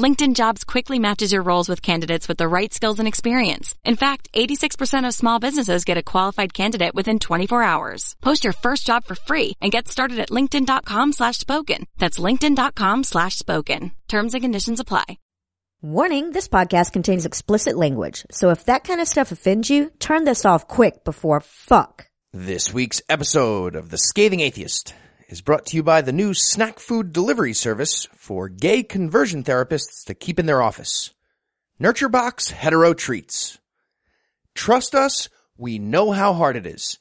LinkedIn Jobs quickly matches your roles with candidates with the right skills and experience. In fact, 86% of small businesses get a qualified candidate within 24 hours. Post your first job for free and get started at linkedin.com slash spoken. That's linkedin.com slash spoken. Terms and conditions apply. Warning, this podcast contains explicit language. So if that kind of stuff offends you, turn this off quick before fuck. This week's episode of The Scathing Atheist is brought to you by the new snack food delivery service for gay conversion therapists to keep in their office. NurtureBox Hetero Treats. Trust us, we know how hard it is.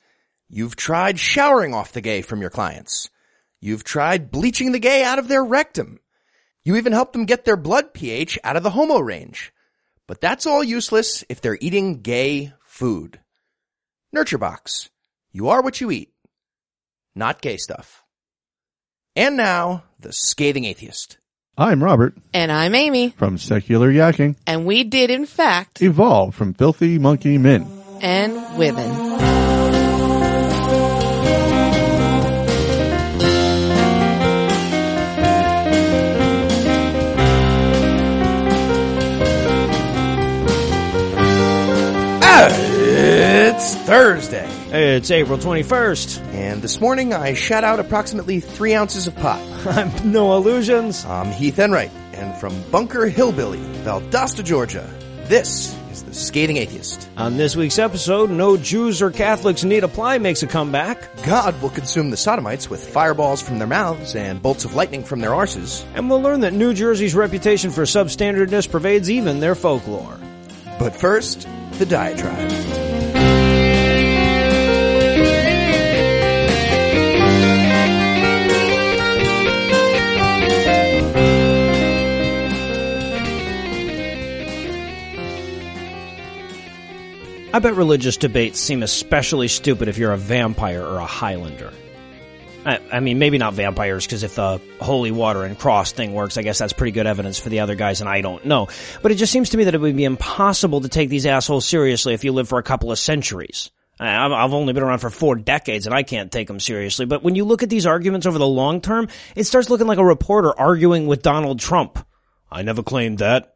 You've tried showering off the gay from your clients. You've tried bleaching the gay out of their rectum. You even helped them get their blood pH out of the homo range. But that's all useless if they're eating gay food. NurtureBox. You are what you eat. Not gay stuff. And now, the scathing atheist. I'm Robert And I'm Amy. from Secular Yakking, And we did, in fact, evolve from filthy monkey men. and women. It's Thursday. It's April 21st. And this morning I shot out approximately three ounces of pot. I'm no illusions. I'm Heath Enright, and from Bunker Hillbilly, Valdosta, Georgia, this is the Scathing Atheist. On this week's episode, no Jews or Catholics need apply makes a comeback. God will consume the sodomites with fireballs from their mouths and bolts of lightning from their arses. And we'll learn that New Jersey's reputation for substandardness pervades even their folklore. But first, the diatribe. I bet religious debates seem especially stupid if you're a vampire or a Highlander. I, I mean, maybe not vampires, because if the holy water and cross thing works, I guess that's pretty good evidence for the other guys, and I don't know. But it just seems to me that it would be impossible to take these assholes seriously if you live for a couple of centuries. I've only been around for four decades and I can't take them seriously. But when you look at these arguments over the long term, it starts looking like a reporter arguing with Donald Trump. I never claimed that.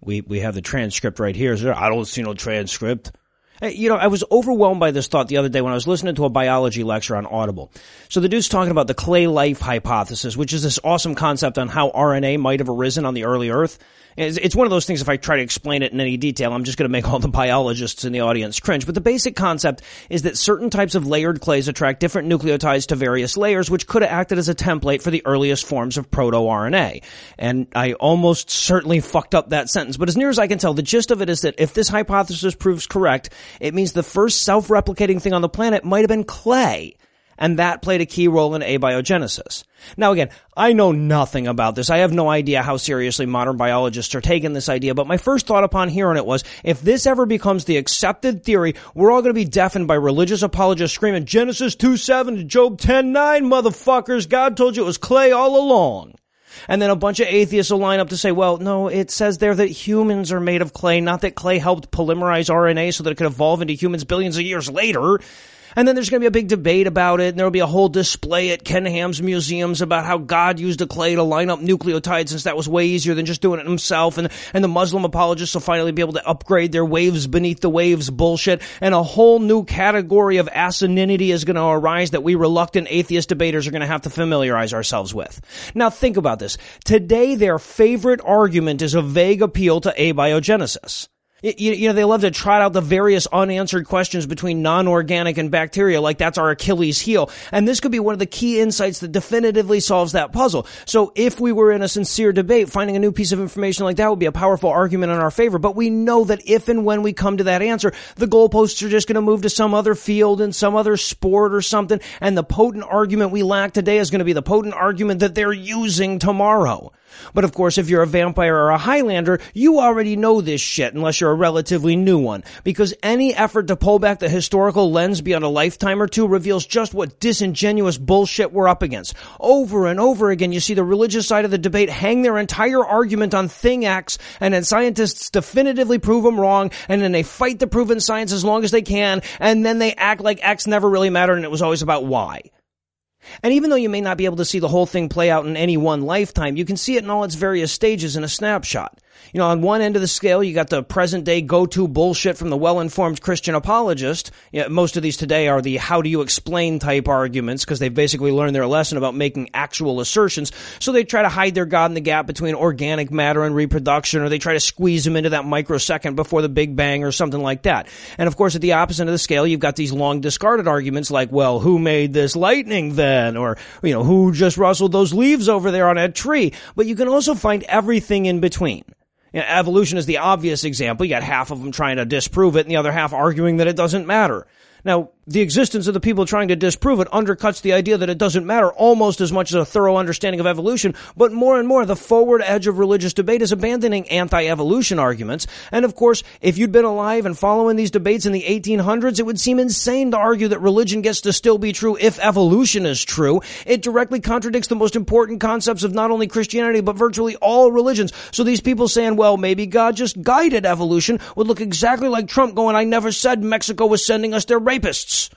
We we have the transcript right here. Sir. I don't see no transcript. You know, I was overwhelmed by this thought the other day when I was listening to a biology lecture on Audible. So the dude's talking about the clay life hypothesis, which is this awesome concept on how RNA might have arisen on the early Earth. It's one of those things, if I try to explain it in any detail, I'm just going to make all the biologists in the audience cringe. But the basic concept is that certain types of layered clays attract different nucleotides to various layers, which could have acted as a template for the earliest forms of proto-RNA. And I almost certainly fucked up that sentence. But as near as I can tell, the gist of it is that if this hypothesis proves correct, it means the first self-replicating thing on the planet might have been clay and that played a key role in abiogenesis. Now again, I know nothing about this. I have no idea how seriously modern biologists are taking this idea, but my first thought upon hearing it was, if this ever becomes the accepted theory, we're all gonna be deafened by religious apologists screaming, Genesis 2-7 to Job 10-9, motherfuckers, God told you it was clay all along. And then a bunch of atheists will line up to say, well, no, it says there that humans are made of clay, not that clay helped polymerize RNA so that it could evolve into humans billions of years later. And then there's going to be a big debate about it, and there'll be a whole display at Ken Ham's museums about how God used a clay to line up nucleotides since that was way easier than just doing it himself. And, and the Muslim apologists will finally be able to upgrade their waves beneath the waves bullshit. And a whole new category of asininity is going to arise that we reluctant atheist debaters are going to have to familiarize ourselves with. Now think about this. Today their favorite argument is a vague appeal to abiogenesis. You, you know, they love to trot out the various unanswered questions between non-organic and bacteria like that's our Achilles heel. And this could be one of the key insights that definitively solves that puzzle. So if we were in a sincere debate, finding a new piece of information like that would be a powerful argument in our favor. But we know that if and when we come to that answer, the goalposts are just going to move to some other field and some other sport or something. And the potent argument we lack today is going to be the potent argument that they're using tomorrow. But of course, if you're a vampire or a Highlander, you already know this shit unless you're a relatively new one. Because any effort to pull back the historical lens beyond a lifetime or two reveals just what disingenuous bullshit we're up against. Over and over again, you see the religious side of the debate hang their entire argument on thing X, and then scientists definitively prove them wrong, and then they fight the proven science as long as they can, and then they act like X never really mattered and it was always about Y. And even though you may not be able to see the whole thing play out in any one lifetime, you can see it in all its various stages in a snapshot. You know, on one end of the scale, you got the present day go-to bullshit from the well-informed Christian apologist. Yeah, most of these today are the how do you explain type arguments because they've basically learned their lesson about making actual assertions. So they try to hide their God in the gap between organic matter and reproduction, or they try to squeeze them into that microsecond before the Big Bang or something like that. And of course, at the opposite of the scale, you've got these long discarded arguments like, well, who made this lightning then? Or, you know, who just rustled those leaves over there on that tree? But you can also find everything in between. You know, evolution is the obvious example. You got half of them trying to disprove it and the other half arguing that it doesn't matter. Now, the existence of the people trying to disprove it undercuts the idea that it doesn't matter almost as much as a thorough understanding of evolution, but more and more the forward edge of religious debate is abandoning anti-evolution arguments. And of course, if you'd been alive and following these debates in the 1800s, it would seem insane to argue that religion gets to still be true if evolution is true. It directly contradicts the most important concepts of not only Christianity, but virtually all religions. So these people saying, well, maybe God just guided evolution would look exactly like Trump going, I never said Mexico was sending us their rapists.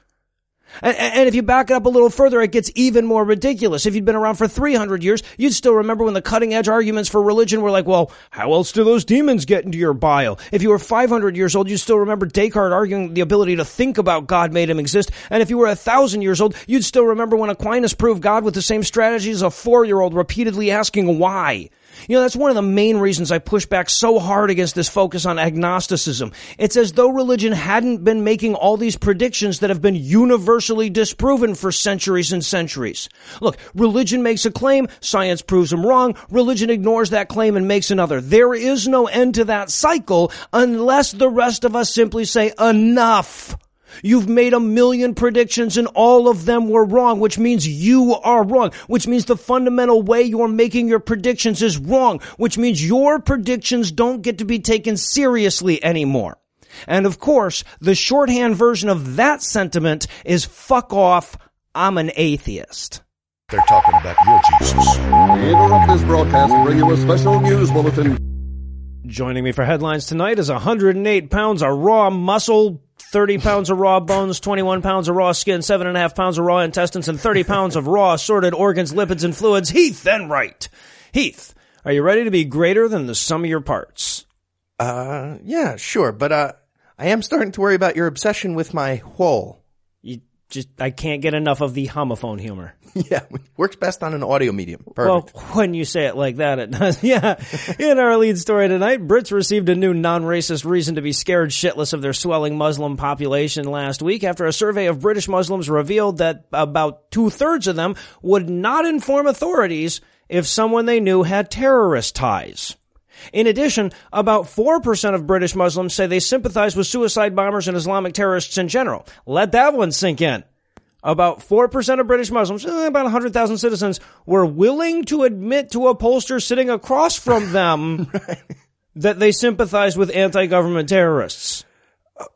And, and, if you back it up a little further, it gets even more ridiculous. If you'd been around for 300 years, you'd still remember when the cutting edge arguments for religion were like, well, how else do those demons get into your bile? If you were 500 years old, you'd still remember Descartes arguing the ability to think about God made him exist. And if you were a thousand years old, you'd still remember when Aquinas proved God with the same strategy as a four year old repeatedly asking why. You know, that's one of the main reasons I push back so hard against this focus on agnosticism. It's as though religion hadn't been making all these predictions that have been universally disproven for centuries and centuries. Look, religion makes a claim, science proves them wrong, religion ignores that claim and makes another. There is no end to that cycle unless the rest of us simply say enough. You've made a million predictions and all of them were wrong, which means you are wrong, which means the fundamental way you're making your predictions is wrong, which means your predictions don't get to be taken seriously anymore. And of course, the shorthand version of that sentiment is fuck off, I'm an atheist. They're talking about your Jesus. We interrupt this broadcast to bring you a special news bulletin. Joining me for headlines tonight is 108 pounds of raw muscle, 30 pounds of raw bones, 21 pounds of raw skin, 7.5 pounds of raw intestines, and 30 pounds of raw assorted organs, lipids, and fluids, Heath then Enright. Heath, are you ready to be greater than the sum of your parts? Uh, yeah, sure, but, uh, I am starting to worry about your obsession with my whole. Just, I can't get enough of the homophone humor. Yeah, works best on an audio medium. Perfect. Well, when you say it like that, it does. Yeah. In our lead story tonight, Brits received a new non-racist reason to be scared shitless of their swelling Muslim population last week after a survey of British Muslims revealed that about two thirds of them would not inform authorities if someone they knew had terrorist ties. In addition, about 4% of British Muslims say they sympathize with suicide bombers and Islamic terrorists in general. Let that one sink in about 4% of British Muslims, eh, about 100,000 citizens, were willing to admit to a pollster sitting across from them right. that they sympathize with anti-government terrorists.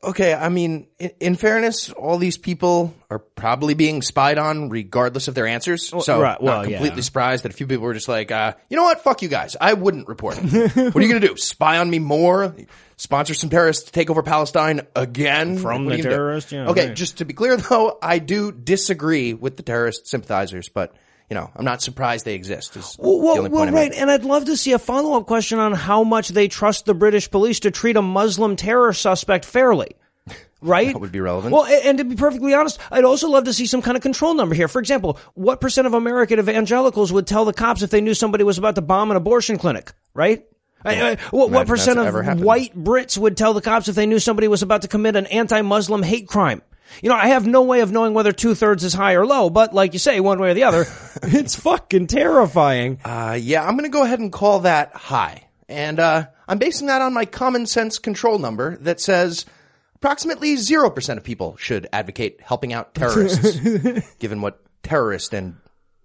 Okay, I mean, in, in, fairness, all these people are probably being spied on regardless of their answers. So, right, well, completely yeah. surprised that a few people were just like, uh, you know what? Fuck you guys. I wouldn't report it. what are you going to do? Spy on me more? Sponsor some terrorists to take over Palestine again? From what the terrorists? Yeah, okay, right. just to be clear though, I do disagree with the terrorist sympathizers, but you know, I'm not surprised they exist. well, the well right. And I'd love to see a follow up question on how much they trust the British police to treat a Muslim terror suspect fairly right? That would be relevant. Well, and to be perfectly honest, I'd also love to see some kind of control number here. For example, what percent of American evangelicals would tell the cops if they knew somebody was about to bomb an abortion clinic, right? I, I, what, what percent of white Brits would tell the cops if they knew somebody was about to commit an anti-Muslim hate crime? You know, I have no way of knowing whether two thirds is high or low, but like you say, one way or the other, it's fucking terrifying. Uh, yeah, I'm gonna go ahead and call that high. And, uh, I'm basing that on my common sense control number that says approximately 0% of people should advocate helping out terrorists, given what terrorist and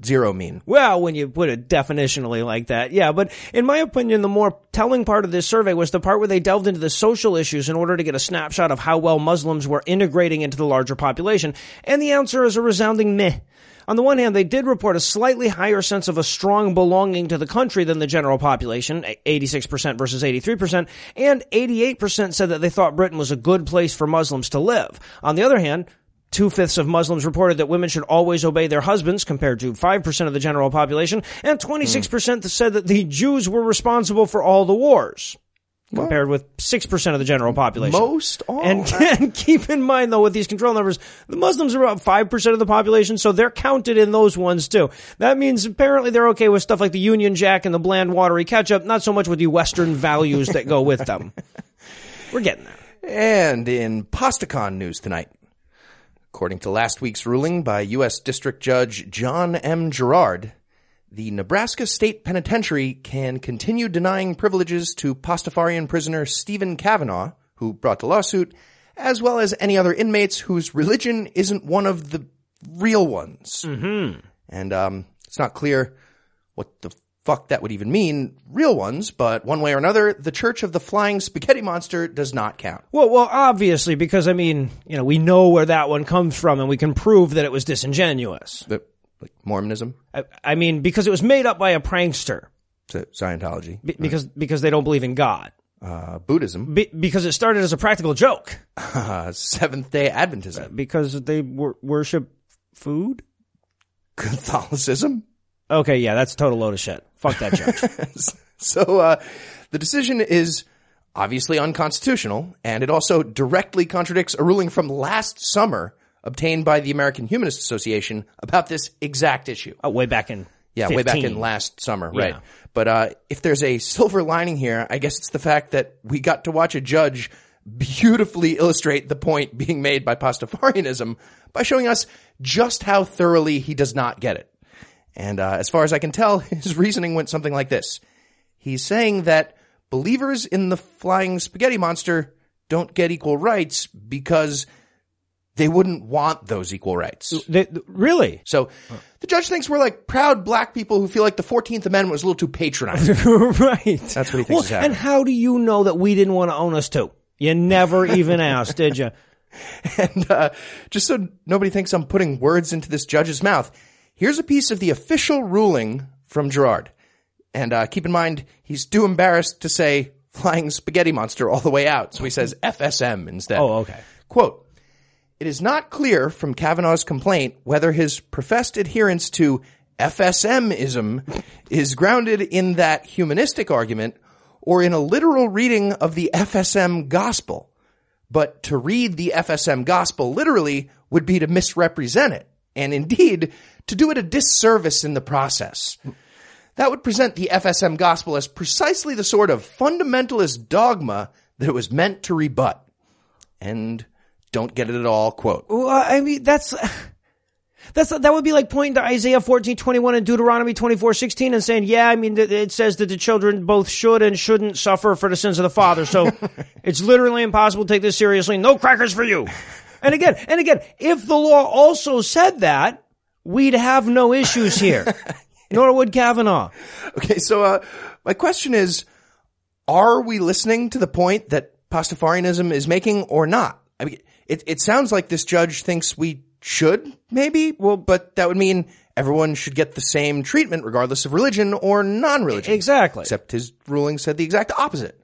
zero mean? Well, when you put it definitionally like that, yeah. But in my opinion, the more telling part of this survey was the part where they delved into the social issues in order to get a snapshot of how well Muslims were integrating into the larger population. And the answer is a resounding meh. On the one hand, they did report a slightly higher sense of a strong belonging to the country than the general population, 86% versus 83%, and 88% said that they thought Britain was a good place for Muslims to live. On the other hand, Two fifths of Muslims reported that women should always obey their husbands, compared to 5% of the general population, and 26% said that the Jews were responsible for all the wars, compared with 6% of the general population. Most all. And, and keep in mind though, with these control numbers, the Muslims are about 5% of the population, so they're counted in those ones too. That means apparently they're okay with stuff like the Union Jack and the bland watery ketchup, not so much with the Western values that go with them. We're getting there. And in PastaCon news tonight, according to last week's ruling by U.S. District Judge John M. Gerrard, the Nebraska State Penitentiary can continue denying privileges to Pastafarian prisoner Stephen Cavanaugh, who brought the lawsuit, as well as any other inmates whose religion isn't one of the real ones. Mm-hmm. And um, it's not clear what the fuck that would even mean, real ones, but one way or another, the Church of the Flying Spaghetti Monster does not count. Well, well, obviously, because I mean, you know, we know where that one comes from, and we can prove that it was disingenuous. The, like Mormonism, I, I mean, because it was made up by a prankster. Sci- Scientology, Be- because because they don't believe in God. uh, Buddhism, Be- because it started as a practical joke. uh, Seventh Day Adventism, Because they wor- worship food. Catholicism. Okay, yeah, that's a total load of shit. Fuck that judge. So uh, the decision is obviously unconstitutional, and it also directly contradicts a ruling from last summer obtained by the American Humanist Association about this exact issue. oh, way back in. Yeah, way back in last summer, right? Yeah. But uh, if there's a silver lining here, I guess it's the fact that we got to watch a judge beautifully illustrate the point being made by Pastafarianism by showing us just how thoroughly he does not get it. And uh, as far as I can tell, his reasoning went something like this. He's saying that believers in the flying spaghetti monster don't get equal rights because they wouldn't want those equal rights. They, really? So the judge thinks we're like proud black people who feel like the 14th Amendment was a little too patronizing. right. That's what he thinks Well, and how do you know that we didn't want to own us too? You never even asked, did you? and uh, just so nobody thinks I'm putting words into this judge's mouth, here's a piece of the official ruling from Gerrard. And uh, keep in mind, he's too embarrassed to say flying spaghetti monster all the way out, so he says FSM instead. Oh, okay. Quote, it is not clear from Cavanaugh's complaint whether his professed adherence to FSMism is grounded in that humanistic argument or in a literal reading of the FSM gospel. But to read the FSM gospel literally would be to misrepresent it, and indeed to do it a disservice in the process. That would present the FSM gospel as precisely the sort of fundamentalist dogma that it was meant to rebut. And don't get it at all, quote. Well, I mean, that's, that's, that would be like pointing to Isaiah 14, 21 and Deuteronomy 24, 16 and saying, yeah, I mean, it says that the children both should and shouldn't suffer for the sins of the father. So it's literally impossible to take this seriously. No crackers for you. And again, and again, if the law also said that, we'd have no issues here. Nor would Cavanaugh. Okay, so uh, my question is, are we listening to the point that Pastafarianism is making or not? I mean, it, it sounds like this judge thinks we should, maybe, well, but that would mean everyone should get the same treatment regardless of religion or non-religion. Exactly. Except his ruling said the exact opposite.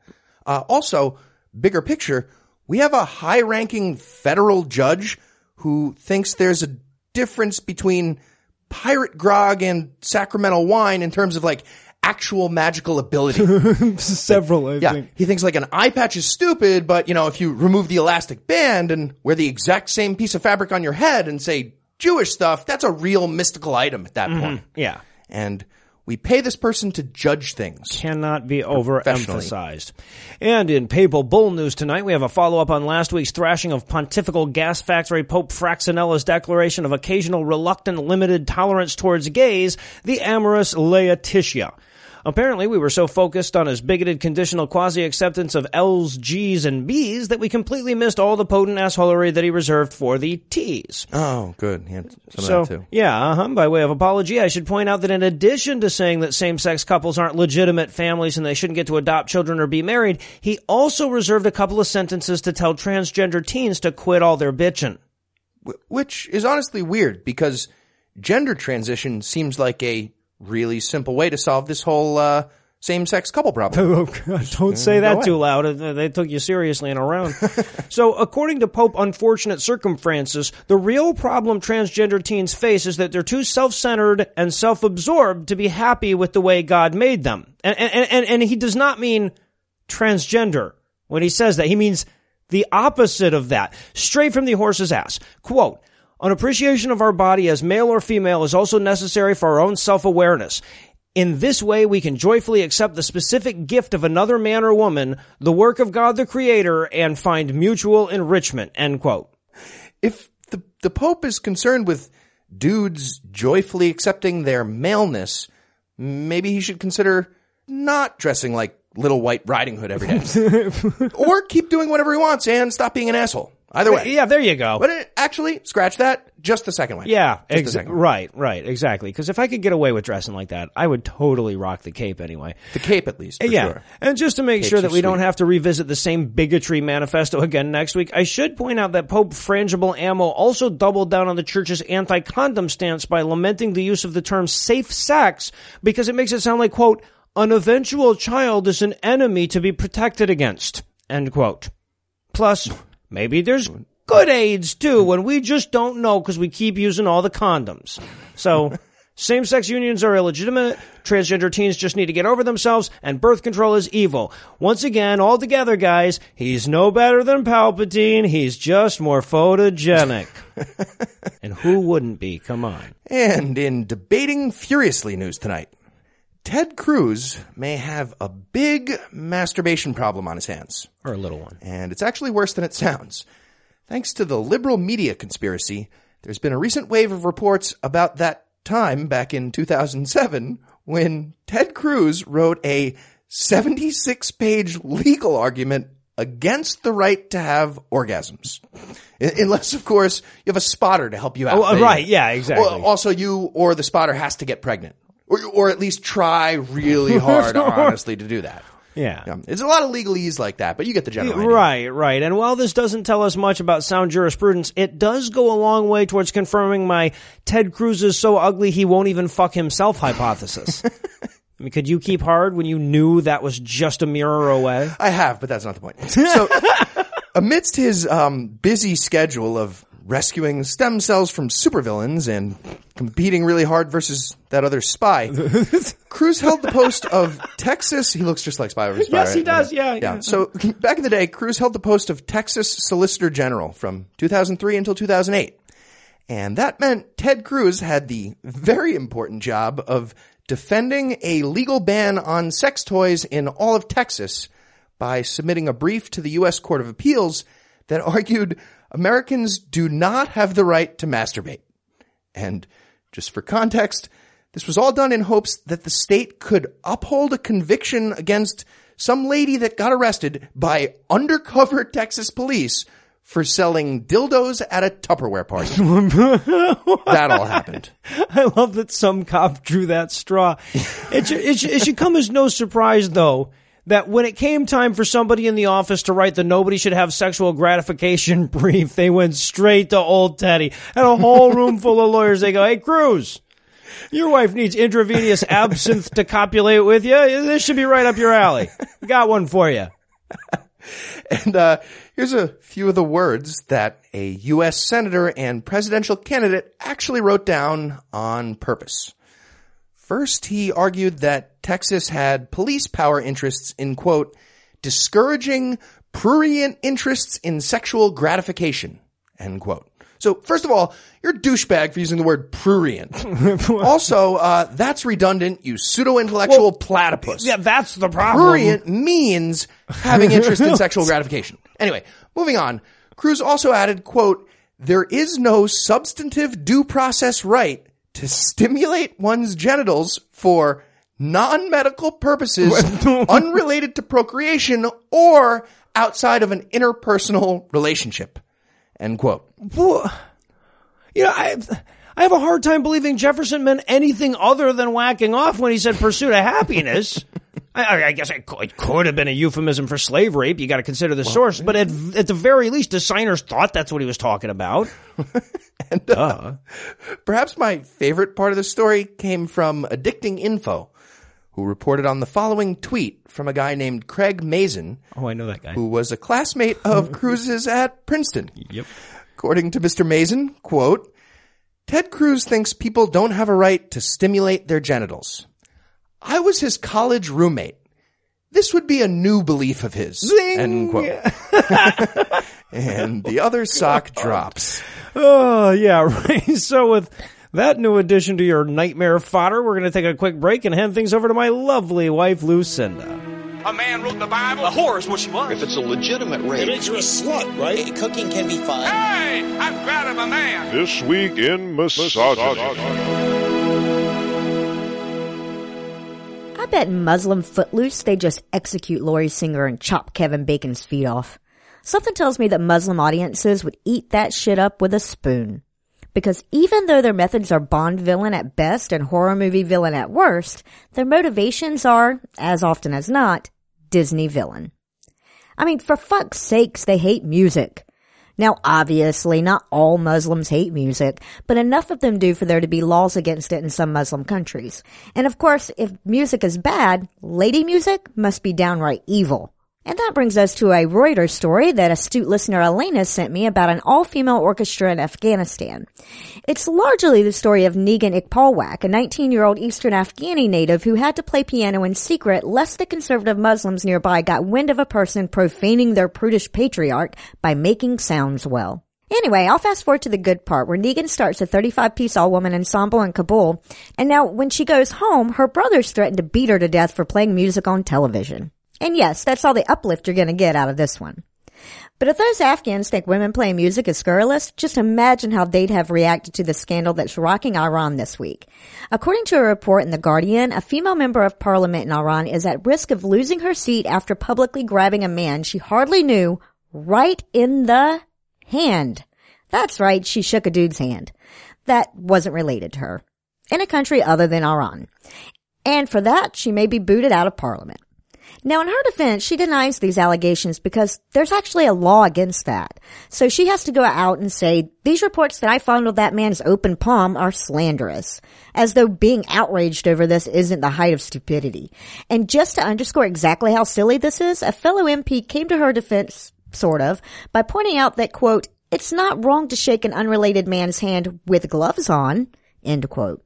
Uh, also, bigger picture, we have a high-ranking federal judge who thinks there's a difference between pirate grog and sacramental wine in terms of like actual magical ability. Several, I yeah, he thinks like an eye patch is stupid, but you know, if you remove the elastic band and wear the exact same piece of fabric on your head and say Jewish stuff, that's a real mystical item at that mm-hmm. point. Yeah. And we pay this person to judge things. cannot be overemphasized. And in Papal Bull news tonight, we have a follow-up on last week's thrashing of Pontifical Gas Factory Pope Fraxinella's declaration of occasional reluctant limited tolerance towards gays, the Amoris Laetitia. Apparently, we were so focused on his bigoted conditional quasi-acceptance of L's, G's, and B's that we completely missed all the potent assholery that he reserved for the T's. Oh, good. Yeah, some So, of that too. yeah, uh-huh. by way of apology, I should point out that in addition to saying that same-sex couples aren't legitimate families and they shouldn't get to adopt children or be married, he also reserved a couple of sentences to tell transgender teens to quit all their bitching. Which is honestly weird because gender transition seems like a really simple way to solve this whole uh, same-sex couple problem. Oh, don't say that too loud. Uh, They took you seriously in a round. so, according to Pope Unfortunate Circumstances, the real problem transgender teens face is that they're too self-centered and self-absorbed to be happy with the way God made them. And, and, and, and he does not mean transgender when he says that. He means the opposite of that. Straight from the horse's ass. Quote, an appreciation of our body as male or female is also necessary for our own self-awareness. In this way, we can joyfully accept the specific gift of another man or woman, the work of God the Creator, and find mutual enrichment. End quote. if the the Pope is concerned with dudes joyfully accepting their maleness, maybe he should consider not dressing like Little White Riding Hood every day, or keep doing whatever he wants and stop being an asshole. Either way, Yeah, there you go. But it, actually, scratch that. Just the second way. Yeah, Just the ex- second way. right, right, exactly. Because if I could get away with dressing like that, I would totally rock the cape anyway. The cape, at least. For yeah, Sure. and just to make Capes sure that we don't have to revisit the same bigotry manifesto again next week, I should point out that Pope Frangible Ammo also doubled down on the church's anti-condom stance by lamenting the use of the term safe sex because it makes it sound like, quote, an eventual child is an enemy to be protected against, end quote. Plus, maybe there's good AIDS too, when we just don't know because we keep using all the condoms. So, same sex unions are illegitimate, transgender teens just need to get over themselves, and birth control is evil. Once again, all together, guys, he's no better than Palpatine, he's just more photogenic. and who wouldn't be? Come on. And in debating furiously news tonight, Ted Cruz may have a big masturbation problem on his hands. Or a little one. And it's actually worse than it sounds. Thanks to the liberal media conspiracy, there's been a recent wave of reports about that time back in 2007 when Ted Cruz wrote a 76 page legal argument against the right to have orgasms. Unless, of course, you have a spotter to help you out. Oh, uh, right, yeah, exactly. Also, you or the spotter has to get pregnant. Or, or at least try really hard, honestly, to do that. Yeah. Yeah. It's a lot of legalese like that, but you get the general idea. Right, right. And while this doesn't tell us much about sound jurisprudence, it does go a long way towards confirming my Ted Cruz is so ugly he won't even fuck himself hypothesis. I mean, could you keep hard when you knew that was just a mirror away? I have, but that's not the point. So, amidst his um, busy schedule of rescuing stem cells from supervillains and competing really hard versus that other spy, Cruz held the post of Texas. He looks just like Spy over Spy. Yes, he does. Yeah, yeah. yeah. So back in the day, Cruz held the post of Texas Solicitor General from 2003 until 2008. And that meant Ted Cruz had the very important job of defending a legal ban on sex toys in all of Texas by submitting a brief to the U.S. Court of Appeals that argued Americans do not have the right to masturbate. And just for context, this was all done in hopes that the state could uphold a conviction against some lady that got arrested by undercover Texas police for selling dildos at a Tupperware party. that all happened. I love that some cop drew that straw. It should, it, should, it should come as no surprise, though, that when it came time for somebody in the office to write the nobody should have sexual gratification brief, they went straight to old Teddy. And a whole room full of lawyers, they go, hey, Cruz, your wife needs intravenous absinthe to copulate with you. This should be right up your alley. Got one for you. And uh, here's a few of the words that a U.S. senator and presidential candidate actually wrote down on purpose. First, he argued that Texas had police power interests in, quote, discouraging prurient interests in sexual gratification, end quote. So, first of all, you're a douchebag for using the word prurient. also, uh, that's redundant, you pseudo-intellectual platypus. Yeah, that's the problem. Prurient means having interest in sexual gratification. Anyway, moving on. Cruz also added, quote, there is no substantive due process right to stimulate one's genitals for non-medical purposes unrelated to procreation or outside of an interpersonal relationship. End quote. Well, you know, I, I have a hard time believing Jefferson meant anything other than whacking off when he said pursuit of happiness. I, I guess it could, it could have been a euphemism for slave rape. You got to consider the source, but at, at the very least, the signers thought that's what he was talking about. And uh, perhaps my favorite part of the story came from Addicting Info, who reported on the following tweet from a guy named Craig Mazin, Oh, I know that guy. who was a classmate of Cruz's at Princeton. Yep. According to Mr. Mazin, quote, Ted Cruz thinks people don't have a right to stimulate their genitals. I was his college roommate. This would be a new belief of his. End quote. and the other sock drops. Oh, yeah, right. So with that new addition to your nightmare fodder, we're going to take a quick break and hand things over to my lovely wife, Lucinda. A man wrote the Bible. A whore is what she was. If it's a legitimate rape, makes you a slut, right? Cooking can be fun. Hey, I'm proud of a man. This week in misogyny. I bet Muslim Footloose they just execute Lori Singer and chop Kevin Bacon's feet off. Something tells me that Muslim audiences would eat that shit up with a spoon. Because even though their methods are Bond villain at best and horror movie villain at worst, their motivations are, as often as not, Disney villain. I mean, for fuck's sakes, they hate music. Now, obviously, not all Muslims hate music, but enough of them do for there to be laws against it in some Muslim countries. And of course, if music is bad, lady music must be downright evil. And that brings us to a Reuters story that astute listener Elena sent me about an all-female orchestra in Afghanistan. It's largely the story of Negin Khpalwak, a 19-year-old Eastern Afghani native who had to play piano in secret lest the conservative Muslims nearby got wind of a person profaning their prudish patriarch by making sounds well. Anyway, I'll fast forward to the good part where Negin starts a 35 piece all woman ensemble in Kabul. And now when she goes home, her brothers threaten to beat her to death for playing music on television. And yes, that's all the uplift you're gonna get out of this one. But if those Afghans think women playing music is scurrilous, just imagine how they'd have reacted to the scandal that's rocking Iran this week. According to a report in The Guardian, a female member of parliament in Iran is at risk of losing her seat after publicly grabbing a man she hardly knew right in the hand. That's right, she shook a dude's hand. That wasn't related to her. In a country other than Iran. And for that, she may be booted out of parliament. Now, in her defense, she denies these allegations because there's actually a law against that. So she has to go out and say, these reports that I fondled that man's open palm are slanderous. As though being outraged over this isn't the height of stupidity. And just to underscore exactly how silly this is, a fellow MP came to her defense, sort of, by pointing out that, quote, it's not wrong to shake an unrelated man's hand with gloves on, end quote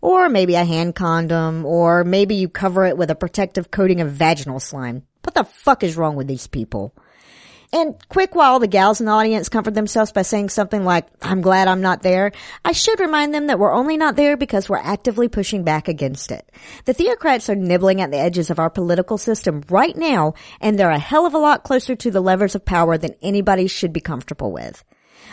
or maybe a hand condom, or maybe you cover it with a protective coating of vaginal slime. What the fuck is wrong with these people? And quick while the gals in the audience comfort themselves by saying something like, I'm glad I'm not there, I should remind them that we're only not there because we're actively pushing back against it. The theocrats are nibbling at the edges of our political system right now, and they're a hell of a lot closer to the levers of power than anybody should be comfortable with.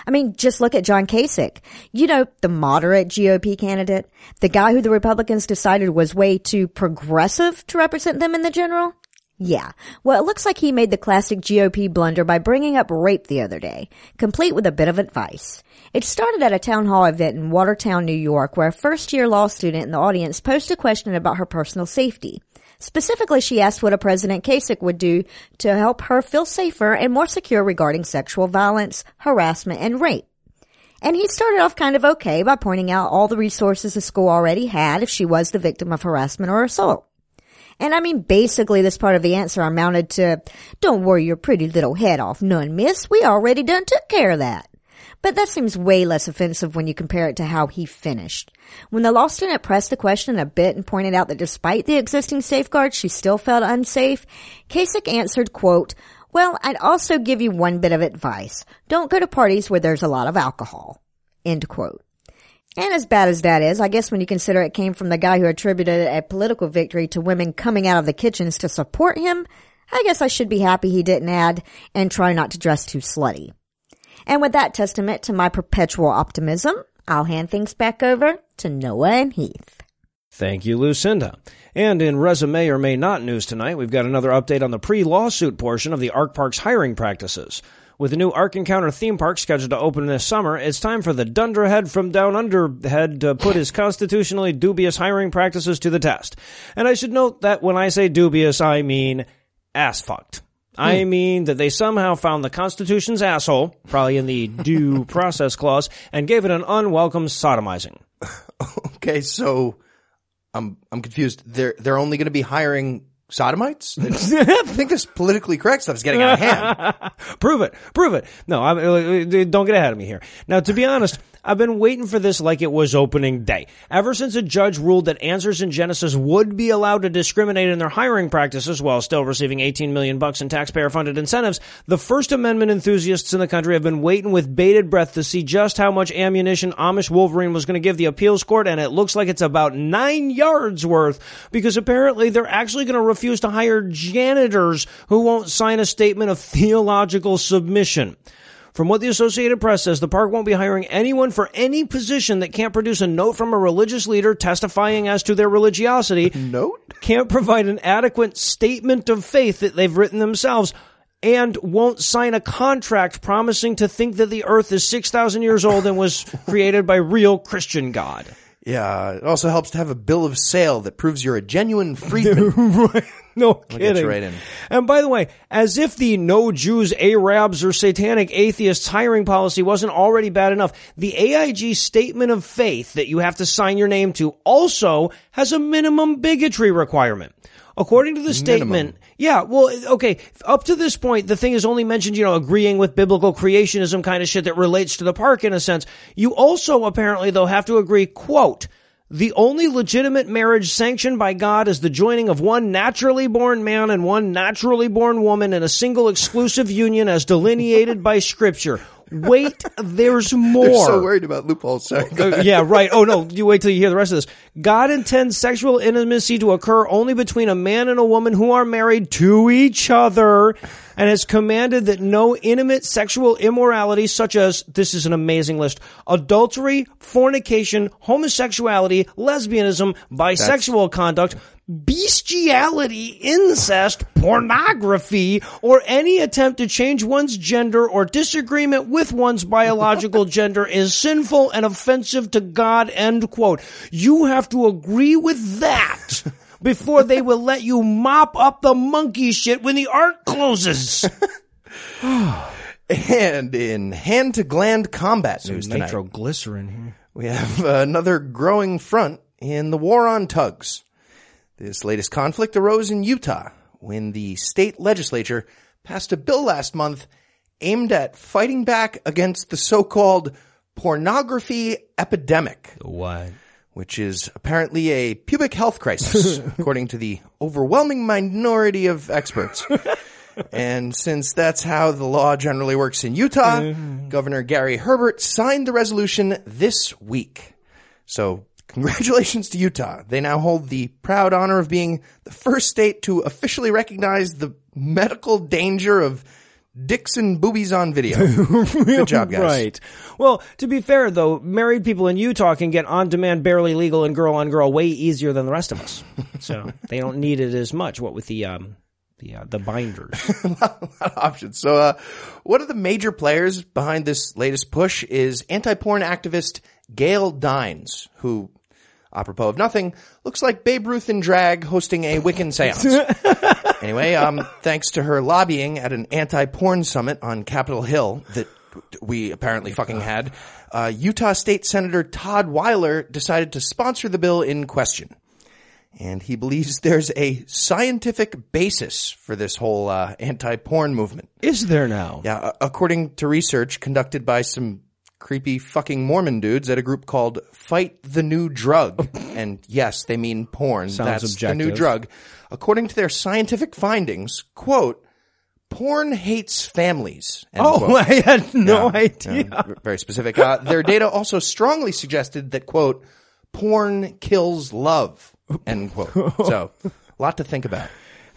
I mean, just look at John Kasich. You know, the moderate GOP candidate, the guy who the Republicans decided was way too progressive to represent them in the general. Yeah. Well, it looks like he made the classic GOP blunder by bringing up rape the other day, complete with a bit of advice. It started at a town hall event in Watertown, New York, where a first year law student in the audience posed a question about her personal safety. Specifically, she asked what a President Kasich would do to help her feel safer and more secure regarding sexual violence, harassment, and rape. And he started off kind of okay by pointing out all the resources the school already had if she was the victim of harassment or assault. And I mean, basically this part of the answer amounted to, don't worry your pretty little head off none, miss. We already done took care of that. But that seems way less offensive when you compare it to how he finished. When the law student pressed the question a bit and pointed out that despite the existing safeguards, she still felt unsafe, Kasich answered, quote, well, I'd also give you one bit of advice. Don't go to parties where there's a lot of alcohol. End quote. And as bad as that is, I guess when you consider it came from the guy who attributed a political victory to women coming out of the kitchens to support him, I guess I should be happy he didn't add, and try not to dress too slutty. And with that testament to my perpetual optimism, I'll hand things back over to Noah and Heath. Thank you, Lucinda. And in resume or may not news tonight, we've got another update on the pre-lawsuit portion of the Ark Park's hiring practices. With the new Ark Encounter theme park scheduled to open this summer, it's time for the Dunderhead from Down Under head to put his constitutionally dubious hiring practices to the test. And I should note that when I say dubious, I mean ass fucked. I mean that they somehow found the Constitution's asshole, probably in the due process clause, and gave it an unwelcome sodomizing. Okay, so I'm I'm confused. They're they're only going to be hiring sodomites. I think this politically correct stuff is getting out of hand. prove it. Prove it. No, I'm, uh, don't get ahead of me here. Now, to be honest, I've been waiting for this like it was opening day. Ever since a judge ruled that Answers in Genesis would be allowed to discriminate in their hiring practices while still receiving 18 million bucks in taxpayer-funded incentives, the First Amendment enthusiasts in the country have been waiting with bated breath to see just how much ammunition Amish Wolverine was going to give the appeals court, and it looks like it's about nine yards worth because apparently they're actually going to refuse to hire janitors who won't sign a statement of theological submission. From what the Associated Press says, the park won't be hiring anyone for any position that can't produce a note from a religious leader testifying as to their religiosity. Note? Can't provide an adequate statement of faith that they've written themselves and won't sign a contract promising to think that the earth is 6,000 years old and was created by real Christian God. Yeah, it also helps to have a bill of sale that proves you're a genuine freedman. No get kidding. right in. And by the way, as if the no Jews, Arabs, or satanic atheists hiring policy wasn't already bad enough, the AIG statement of faith that you have to sign your name to also has a minimum bigotry requirement. According to the statement, yeah, well, okay, up to this point, the thing is only mentioned, you know, agreeing with biblical creationism kind of shit that relates to the park in a sense. You also apparently, though, have to agree, quote, the only legitimate marriage sanctioned by God is the joining of one naturally born man and one naturally born woman in a single exclusive union as delineated by scripture. Wait, there's more. They're so worried about loopholes. Sorry. Uh, yeah, right. Oh no, you wait till you hear the rest of this. God intends sexual intimacy to occur only between a man and a woman who are married to each other and has commanded that no intimate sexual immorality such as, this is an amazing list, adultery, fornication, homosexuality, lesbianism, bisexual conduct, bestiality, incest, pornography, or any attempt to change one's gender or disagreement with one's biological gender is sinful and offensive to God, end quote. You have to agree with that before they will let you mop up the monkey shit when the art closes. And in hand to gland combat news tonight, Nitroglycerin here. we have another growing front in the war on tugs. This latest conflict arose in Utah when the state legislature passed a bill last month aimed at fighting back against the so-called pornography epidemic. What? Which is apparently a pubic health crisis, according to the overwhelming minority of experts. and since that's how the law generally works in Utah, Governor Gary Herbert signed the resolution this week. So congratulations to Utah. They now hold the proud honor of being the first state to officially recognize the medical danger of dicks and boobies on video. Good job, guys. Right. Well, to be fair though, married people in Utah can get on-demand, barely legal, and girl-on-girl way easier than the rest of us. So they don't need it as much. What with the um, the uh, the binders? a lot of options. So, uh, one of the major players behind this latest push is anti-porn activist Gail Dines, who, apropos of nothing, looks like Babe Ruth in drag hosting a Wiccan seance. anyway, um, thanks to her lobbying at an anti-porn summit on Capitol Hill that we apparently fucking had, uh, Utah State Senator Todd Weiler decided to sponsor the bill in question and he believes there's a scientific basis for this whole uh, anti-porn movement. Is there now? Yeah, according to research conducted by some creepy fucking Mormon dudes at a group called Fight the New Drug, and yes, they mean porn. Sounds That's the new drug. According to their scientific findings, quote, porn hates families. Oh, quote. I had no Yeah, idea. yeah, very specific. Uh, their data also strongly suggested that quote, porn kills love, end quote. So, a lot to think about.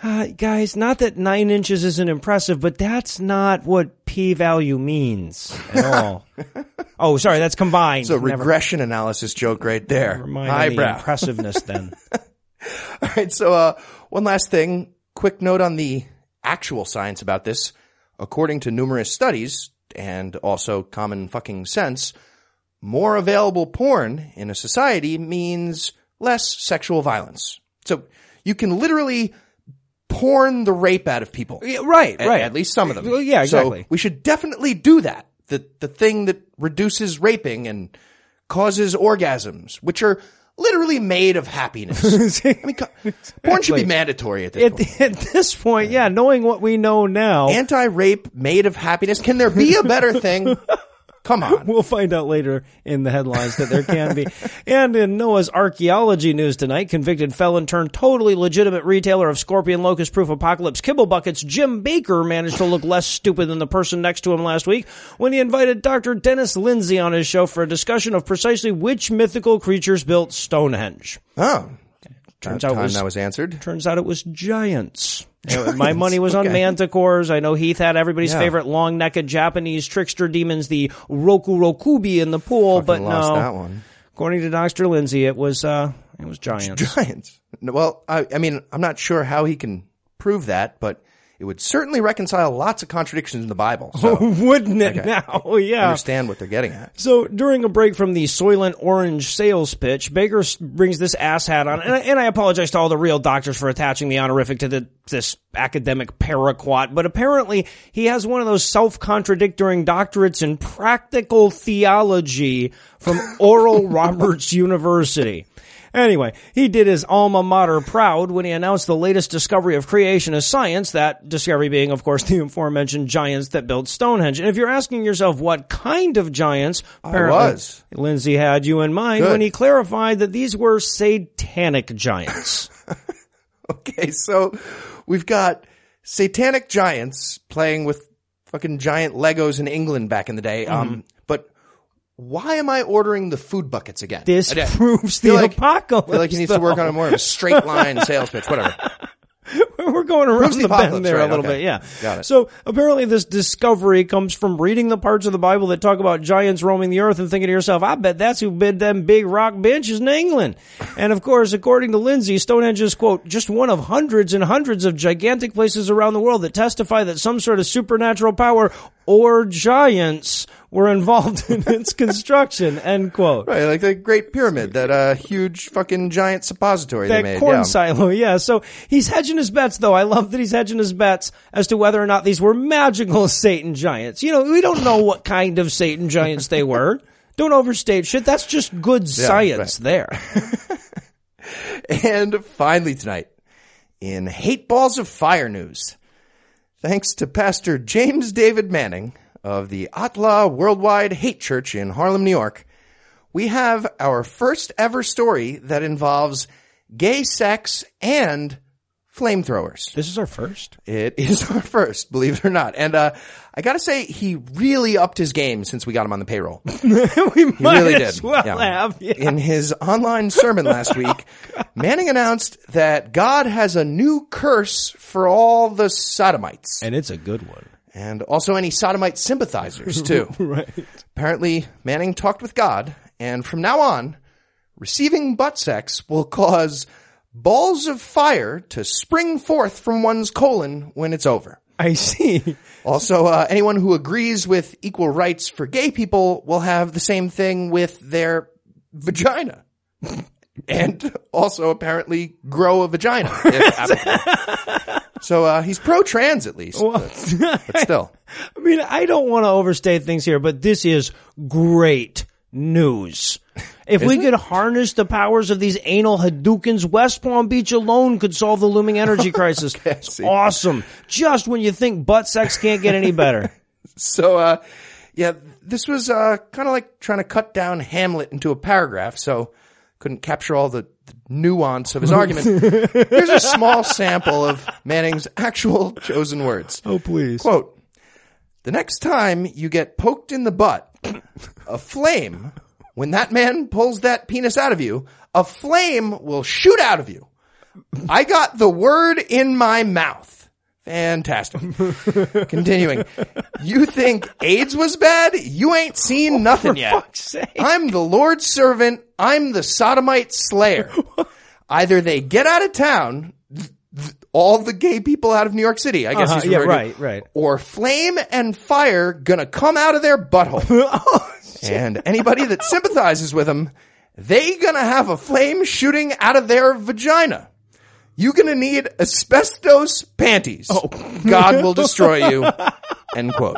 Uh, guys, not that nine inches isn't impressive, but that's not what p value means at all. oh, sorry, that's combined. It's a Never- regression analysis joke right there. Never mind on the impressiveness then. All right. So, uh, one last thing. Quick note on the actual science about this. According to numerous studies and also common fucking sense, more available porn in a society means less sexual violence. So you can literally porn the rape out of people. Yeah, right, At- right. At, least some of them. Well, yeah, exactly. So we should definitely do that. The the thing that reduces raping and causes orgasms, which are literally made of happiness. I mean, porn should be mandatory at this point. At, at this point, yeah, knowing what we know now, Anti-rape made of happiness. Can there be a better thing? Come on. We'll find out later in the headlines that there can be. and in Noah's archaeology news tonight, convicted felon turned totally legitimate retailer of scorpion locust proof apocalypse kibble buckets, Jim Bakker managed to look less stupid than the person next to him last week when he invited Dr. Dennis Lindsay on his show for a discussion of precisely which mythical creatures built Stonehenge. Oh. Turns About out was- that was answered. Turns out it was giants. Anyway, My money was on manticores. I know Heath had everybody's Yeah. favorite long-necked Japanese trickster demons, the Rokurokubi in the pool, but Fucking lost no. that one. According to Dr. Lindsay, it was uh it was giants. Giants. Well, I, I mean, I'm not sure how he can prove that, but it would certainly reconcile lots of contradictions in the Bible. So Wouldn't it Okay. now? Yeah. understand what they're getting at. So during a break from the Soylent Orange sales pitch, Baker brings this ass hat on, and I, and I apologize to all the real doctors for attaching the honorific to the, this academic paraquat, but apparently he has one of those self-contradicting doctorates in practical theology from Oral Roberts University. Anyway, he did his alma mater proud when he announced the latest discovery of creation as science, that discovery being, of course, the aforementioned giants that built Stonehenge. And if you're asking yourself what kind of giants, apparently was. Lindsay had you in mind Good. when he clarified that these were satanic giants. Okay, so we've got satanic giants playing with fucking giant Legos in England back in the day. Mm-hmm. Um, why am I ordering the food buckets again? This proves the like- apocalypse. like he needs to work on a more of a straight line sales pitch, whatever. We're going around the the, bend there right, a little okay. bit, yeah. Got it. So apparently, this discovery comes from reading the parts of the Bible that talk about giants roaming the earth and thinking to yourself, "I bet that's who bid them big rock benches in England." And of course, according to Lindsay, Stonehenge is quote just one of hundreds and hundreds of gigantic places around the world that testify that some sort of supernatural power or giants were involved in its construction. End quote. Right, like the Great Pyramid, that uh, huge fucking giant suppository they that made. corn yeah. silo, yeah. So he's hedging his bets, though. I love that he's hedging his bets as to whether or not these were magical Satan giants. You know, we don't know what kind of Satan giants they were. Don't overstate shit. That's just good science there. And finally tonight, in Hate Balls of Fire news, thanks to Pastor James David Manning of the ATLAH Worldwide Hate Church in Harlem, New York, we have our first ever story that involves gay sex and flamethrowers. This is our first. It is our first, believe it or not. And uh, I gotta say, he really upped his game since we got him on the payroll. we He might really as did. well Yeah. have. Yeah. In his online sermon last week, Manning announced that God has a new curse for all the sodomites. And it's a good one. And also any sodomite sympathizers, too. right. Apparently, Manning talked with God, and from now on, receiving butt sex will cause balls of fire to spring forth from one's colon when it's over. I see. Also, uh, anyone who agrees with equal rights for gay people will have the same thing with their vagina. and also apparently grow a vagina. if applicable. So, uh, he's pro-trans at least, but, but still. I mean, I don't want to overstate things here, but this is great news. If we could harness the powers of these anal Hadoukens, West Palm Beach alone could solve the looming energy crisis. it's awesome. Just when you think butt sex can't get any better. So, uh, yeah, this was, uh, kind of like trying to cut down Hamlet into a paragraph, so couldn't capture all the, the nuance of his argument. Here's a small sample of Manning's actual chosen words. Oh, please. Quote, the next time you get poked in the butt, a flame, when that man pulls that penis out of you, a flame will shoot out of you. I got the word in my mouth. Fantastic. Continuing. You think AIDS was bad? You ain't seen nothing yet. fuck's sake. I'm the Lord's servant. I'm the sodomite slayer. Either they get out of town, th- th- all the gay people out of New York City, I guess Uh-huh, he's yeah, referring to, right, right. Or flame and fire gonna come out of their butthole. Oh, and anybody that sympathizes with them, they gonna have a flame shooting out of their vagina. You gonna need asbestos panties. Oh. God will destroy you. End quote.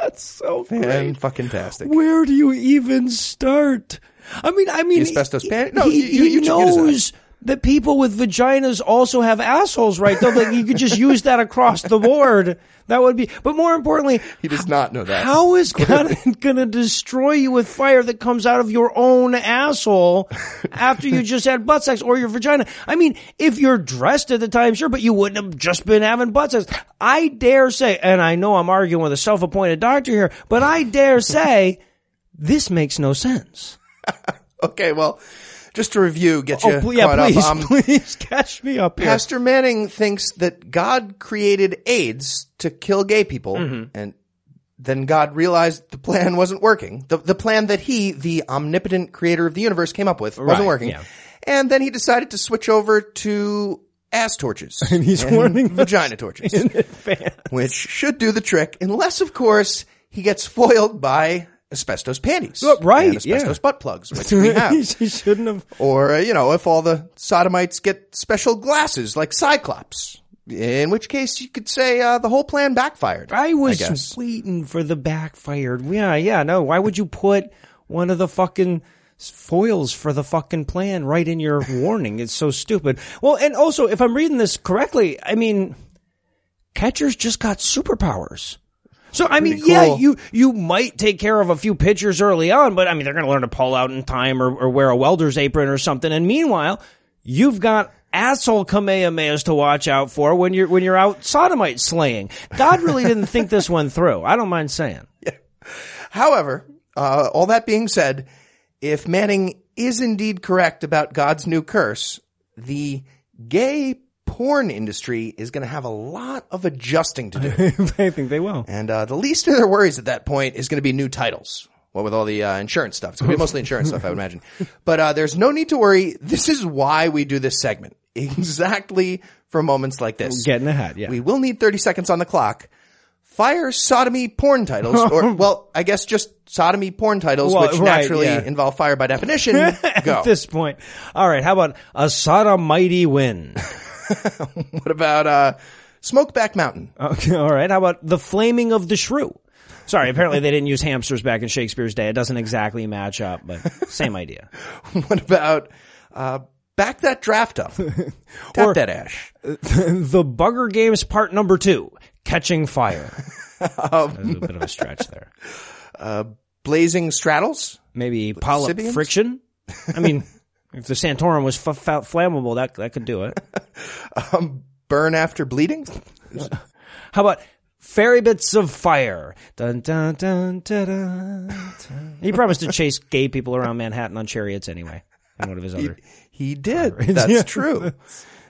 That's so And fucking tastic. Where do you even start? I mean, I mean, asbestos pan- no, he, you- you- he you check it as knows that people with vaginas also have assholes, right? Though, like, you could just use that across the board. That would be, but more importantly, He does not know that. how is God going to destroy you with fire that comes out of your own asshole after you just had butt sex or your vagina? I mean, if you're dressed at the time, sure, but you wouldn't have just been having butt sex. I dare say, and I know I'm arguing with a self-appointed doctor here, but I dare say this makes no sense. Okay, well, just to review, get you Oh, yeah, caught please, up. Um, please catch me up here. Pastor Manning thinks that God created AIDS to kill gay people, Mm-hmm. and then God realized the plan wasn't working. The, the plan that he, the omnipotent creator of the universe, came up with wasn't Right, working. yeah. And then he decided to switch over to ass torches. And he's warning vagina torches. Which should do the trick, unless, of course, he gets foiled by asbestos panties. Oh, right, And asbestos yeah. butt plugs, which we have. he shouldn't have. Or, uh, you know, if all the sodomites get special glasses like Cyclops. In which case you could say, uh, the whole plan backfired. I was guess. waiting for the backfired. Yeah, yeah, no. Why would you put one of the fucking foils for the fucking plan right in your warning? It's so stupid. Well, and also, if I'm reading this correctly, I mean, catchers just got superpowers. So I mean, Pretty yeah, you you might take care of a few pitchers early on, but I mean, they're going to learn to pull out in time or, or wear a welder's apron or something. And meanwhile, you've got asshole kamehamehas to watch out for when you're when you're out sodomite slaying. God really didn't think this one through. I don't mind saying. However, uh, all that being said, if Manning is indeed correct about God's new curse, the gay porn industry is going to have a lot of adjusting to do. I think they will. and uh, the least of their worries at that point is going to be new titles. What with all the uh, insurance stuff? It's going to be mostly insurance stuff, I would imagine. But uh, there's no need to worry. This is why we do this segment. Exactly for moments like this. Getting ahead, yeah. We will need 30 seconds on the clock. Fire sodomy porn titles, or, well, I guess just sodomy porn titles, Well, which right, naturally yeah. involve fire by definition. Go. At this point, all right. How about a sodomity win? what about, uh, Smokeback Mountain? Okay, all right. How about the flaming of the shrew? Sorry, apparently they didn't use hamsters back in Shakespeare's day. It doesn't exactly match up, but same idea. what about, uh, back that draft up? Tap Or- that ash. the Bugger Games Part Number Two: Catching Fire. Um, a bit of a stretch there. Blazing straddles? Maybe polyp Sibians? friction. I mean, if the Santorum was f- f- flammable, that that could do it. Burn after bleeding? How about fairy bits of fire? Dun dun dun dun dun. He promised to chase gay people around Manhattan on chariots anyway. In one of his other. He did. That's Yeah. true.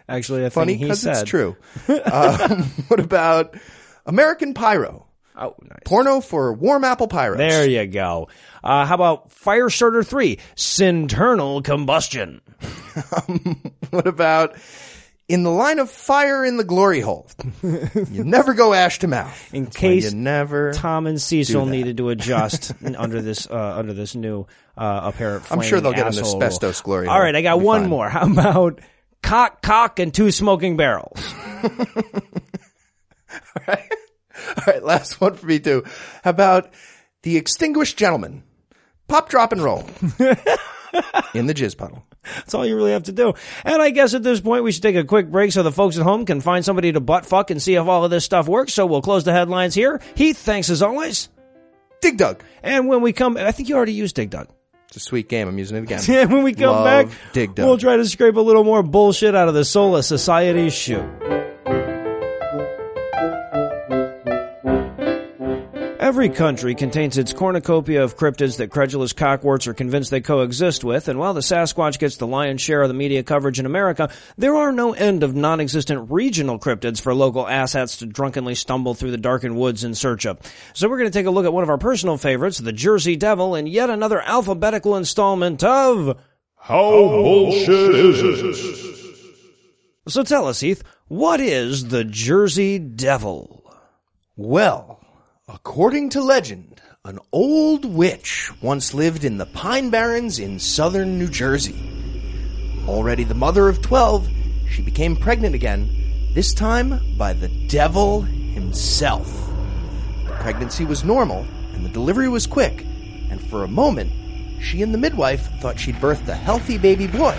Actually, a Funny because it's true. um, what about American Pyro? Oh, nice. Porno for warm apple pyros. There you go. Uh, how about Firestarter 3? Sinternal combustion. What about in the line of fire in the glory hole? you never go ash to mouth. In That's case you never. Tom and Cecil needed to adjust under this uh, under this new uh, apparent. I'm sure they'll get an asbestos glory All hole. right, I got one fine. more. How about cock, cock, and two smoking barrels? All right, last one for me too. How about the extinguished gentleman? Pop, drop, and roll in the jizz puddle. That's all you really have to do. And I guess at this point we should take a quick break so the folks at home can find somebody to butt fuck and see if all of this stuff works. So we'll close the headlines here. Heath, thanks as always. Dig Dug. And when we come, I think you already used Dig Dug. It's a sweet game. I'm using it again. And when we come Love back, Dig Dug. we'll try to scrape a little more bullshit out of the Sola Society shoe. Every country contains its cornucopia of cryptids that credulous cockwarts are convinced they coexist with, and while the Sasquatch gets the lion's share of the media coverage in America, there are no end of non-existent regional cryptids for local asshats to drunkenly stumble through the darkened woods in search of. So we're going to take a look at one of our personal favorites, the Jersey Devil, in yet another alphabetical installment of How bullshit is it? So tell us, Heath, what is the Jersey Devil? Well, according to legend, an old witch once lived in the Pine Barrens in southern New Jersey. Already the mother of 12, she became pregnant again, this time by the devil himself. The pregnancy was normal, and the delivery was quick, and for a moment, she and the midwife thought she'd birthed a healthy baby boy.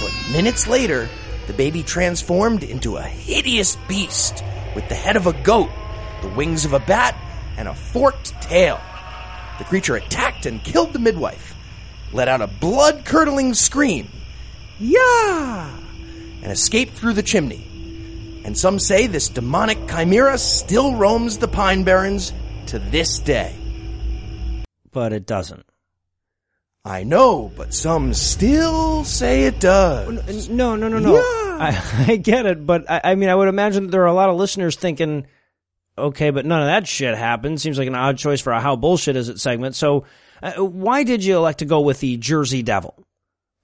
But minutes later, the baby transformed into a hideous beast with the head of a goat, the wings of a bat, and a forked tail. The creature attacked and killed the midwife, let out a blood curdling scream, Yah! and escaped through the chimney. And some say this demonic chimera still roams the Pine Barrens to this day. But it doesn't. I know, but some still say it does. No, no, no, no. I, I get it, but I, I mean, I would imagine that there are a lot of listeners thinking, okay, but none of that shit happened. Seems like an odd choice for a how bullshit is it segment. So, uh, why did you elect to go with the Jersey Devil?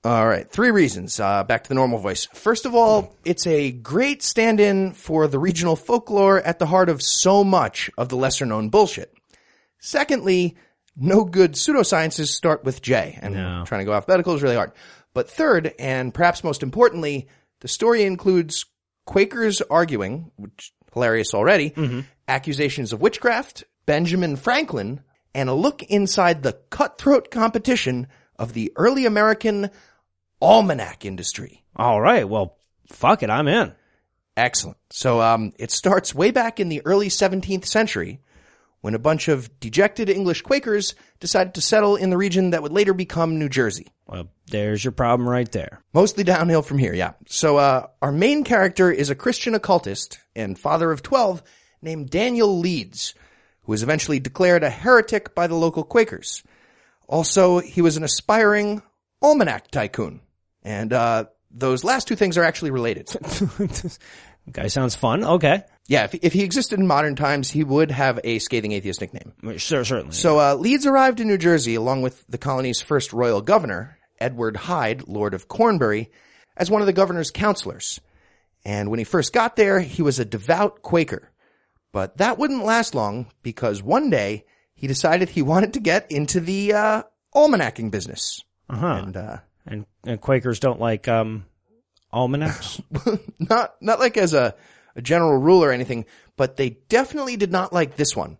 All right, three reasons. Uh, back to the normal voice. First of all, it's a great stand-in for the regional folklore at the heart of so much of the lesser-known bullshit. Secondly, no good pseudosciences start with J, and No. trying to go alphabetical is really hard. But third, and perhaps most importantly, the story includes Quakers arguing, which hilarious already, accusations of witchcraft, Benjamin Franklin, and a look inside the cutthroat competition of the early American almanac industry. All right, well, fuck it, I'm in. Excellent. So um, it starts way back in the early 17th century when a bunch of dejected English Quakers decided to settle in the region that would later become New Jersey. Well, there's your problem right there. Mostly downhill from here, yeah. So uh, our main character is a Christian occultist and father of 12 named Daniel Leeds, who was eventually declared a heretic by the local Quakers. Also, he was an aspiring almanac tycoon. And uh, those last two things are actually related. Guy sounds fun. Okay. Yeah, if, if he existed in modern times, he would have a scathing atheist nickname. Sure, certainly. So uh, Leeds arrived in New Jersey along with the colony's first royal governor, Edward Hyde, Lord of Cornbury, as one of the governor's counselors. And when he first got there, he was a devout Quaker. But that wouldn't last long because one day he decided he wanted to get into the uh, almanacking business. Uh-huh. And uh, And, and Quakers don't like, um, almanacs? not not like as a, a general rule or anything, but they definitely did not like this one.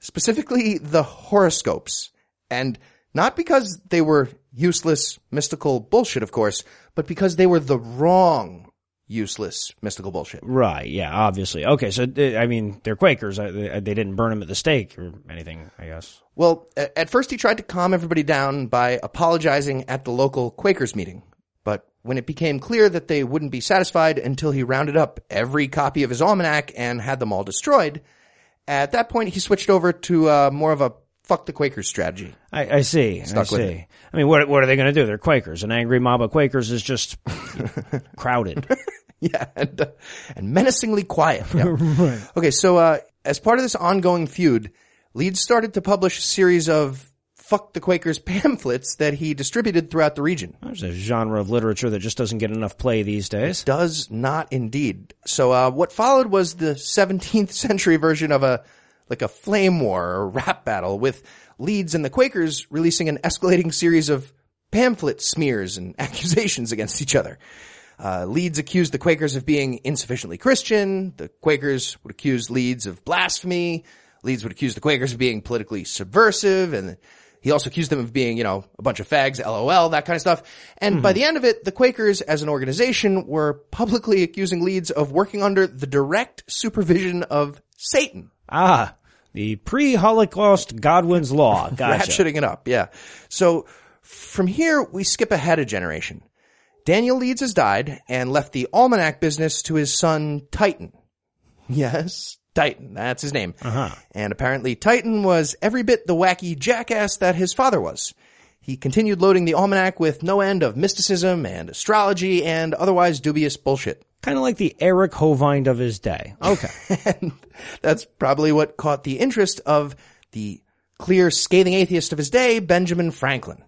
Specifically the horoscopes. And not because they were useless mystical bullshit, of course, but because they were the wrong useless mystical bullshit. right, yeah, obviously. Okay, so, I mean, they're Quakers. They, they didn't burn him at the stake or anything, I guess. Well, at first he tried to calm everybody down by apologizing at the local Quakers meeting. But when it became clear that they wouldn't be satisfied until he rounded up every copy of his almanac and had them all destroyed, at that point he switched over to uh, more of a fuck the Quakers strategy. I, I see. I with see. it. I mean, what what are they going to do? They're Quakers. An angry mob of Quakers is just crowded. Yeah, and, uh, and menacingly quiet. Yeah. Okay, so uh, as part of this ongoing feud, Leeds started to publish a series of fuck the Quakers pamphlets that he distributed throughout the region. There's a genre of literature that just doesn't get enough play these days. does not indeed. So uh, what followed was the 17th century version of a like a flame war or a rap battle with Leeds and the Quakers releasing an escalating series of pamphlet smears and accusations against each other. Uh, Leeds accused the Quakers of being insufficiently Christian. The Quakers would accuse Leeds of blasphemy. Leeds would accuse the Quakers of being politically subversive and he also accused them of being, you know, a bunch of fags, lol, that kind of stuff. And by the end of it, the Quakers as an organization were publicly accusing Leeds of working under the direct supervision of Satan. Ah, the pre-Holocaust Godwin's Law. Gotcha. Ratcheting it up, yeah. So from here, we skip ahead a generation. Daniel Leeds has died and left the almanac business to his son Titan. Yes, Titan. That's his name. Uh-huh. And apparently Titan was every bit the wacky jackass that his father was. He continued loading the almanac with no end of mysticism and astrology and otherwise dubious bullshit. Kind of like the Eric Hovind of his day. Okay. and that's probably what caught the interest of the clear scathing atheist of his day, Benjamin Franklin.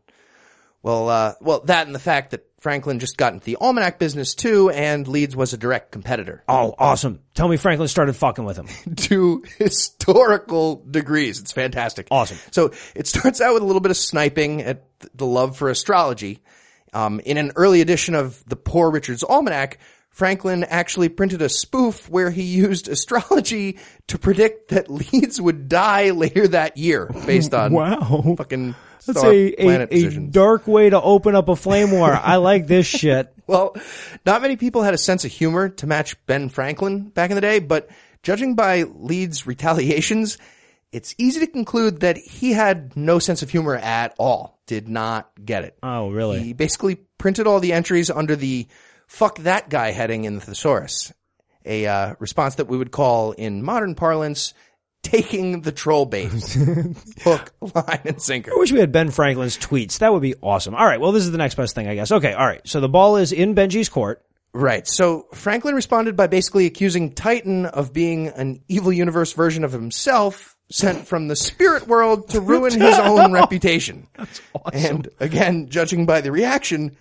Well, uh, well, that and the fact that Franklin just got into the almanac business too, and Leeds was a direct competitor. Oh, awesome. Tell me Franklin started fucking with him. to historical degrees. It's fantastic. Awesome. So it starts out with a little bit of sniping at the love for astrology. Um, in an early edition of the Poor Richard's Almanac, Franklin actually printed a spoof where he used astrology to predict that Leeds would die later that year based on Wow. fucking That's a, planet a, a dark way to open up a flame war. I like this shit. Well, not many people had a sense of humor to match Ben Franklin back in the day, but judging by Leeds' retaliations, it's easy to conclude that he had no sense of humor at all. Did not get it. Oh, really? He basically printed all the entries under the fuck that guy heading in the thesaurus. A uh, response that we would call in modern parlance taking the troll bait. Hook, line, and sinker. I wish we had Ben Franklin's tweets. That would be awesome. All right. Well, this is the next best thing, I guess. Okay. All right. So the ball is in Benji's court. Right. So Franklin responded by basically accusing Titan of being an evil universe version of himself sent from the spirit world to ruin his own reputation. That's awesome. And again, judging by the reaction,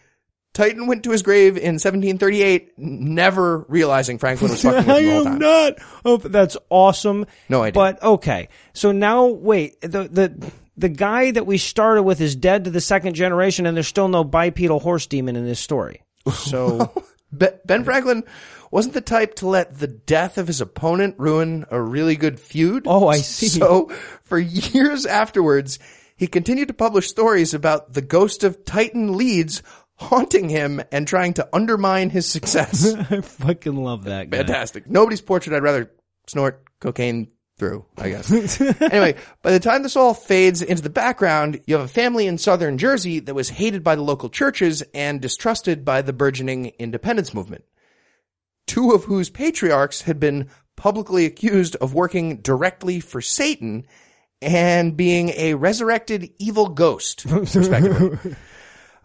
Titan went to his grave in 1738, never realizing Franklin was fucking with I him the whole am not. Oh, that's awesome. No idea. But okay. So now, wait. The the the guy that we started with is dead to the second generation, and there's still no bipedal horse demon in this story. So Ben Franklin wasn't the type to let the death of his opponent ruin a really good feud. Oh, I see. So for years afterwards, he continued to publish stories about the ghost of Titan Leeds haunting him and trying to undermine his success. I fucking love that guy. Fantastic. Nobody's portrait I'd rather snort cocaine through, I guess. anyway, by the time this all fades into the background, you have a family in southern Jersey that was hated by the local churches and distrusted by the burgeoning independence movement. Two of whose patriarchs had been publicly accused of working directly for Satan and being a resurrected evil ghost, respectively.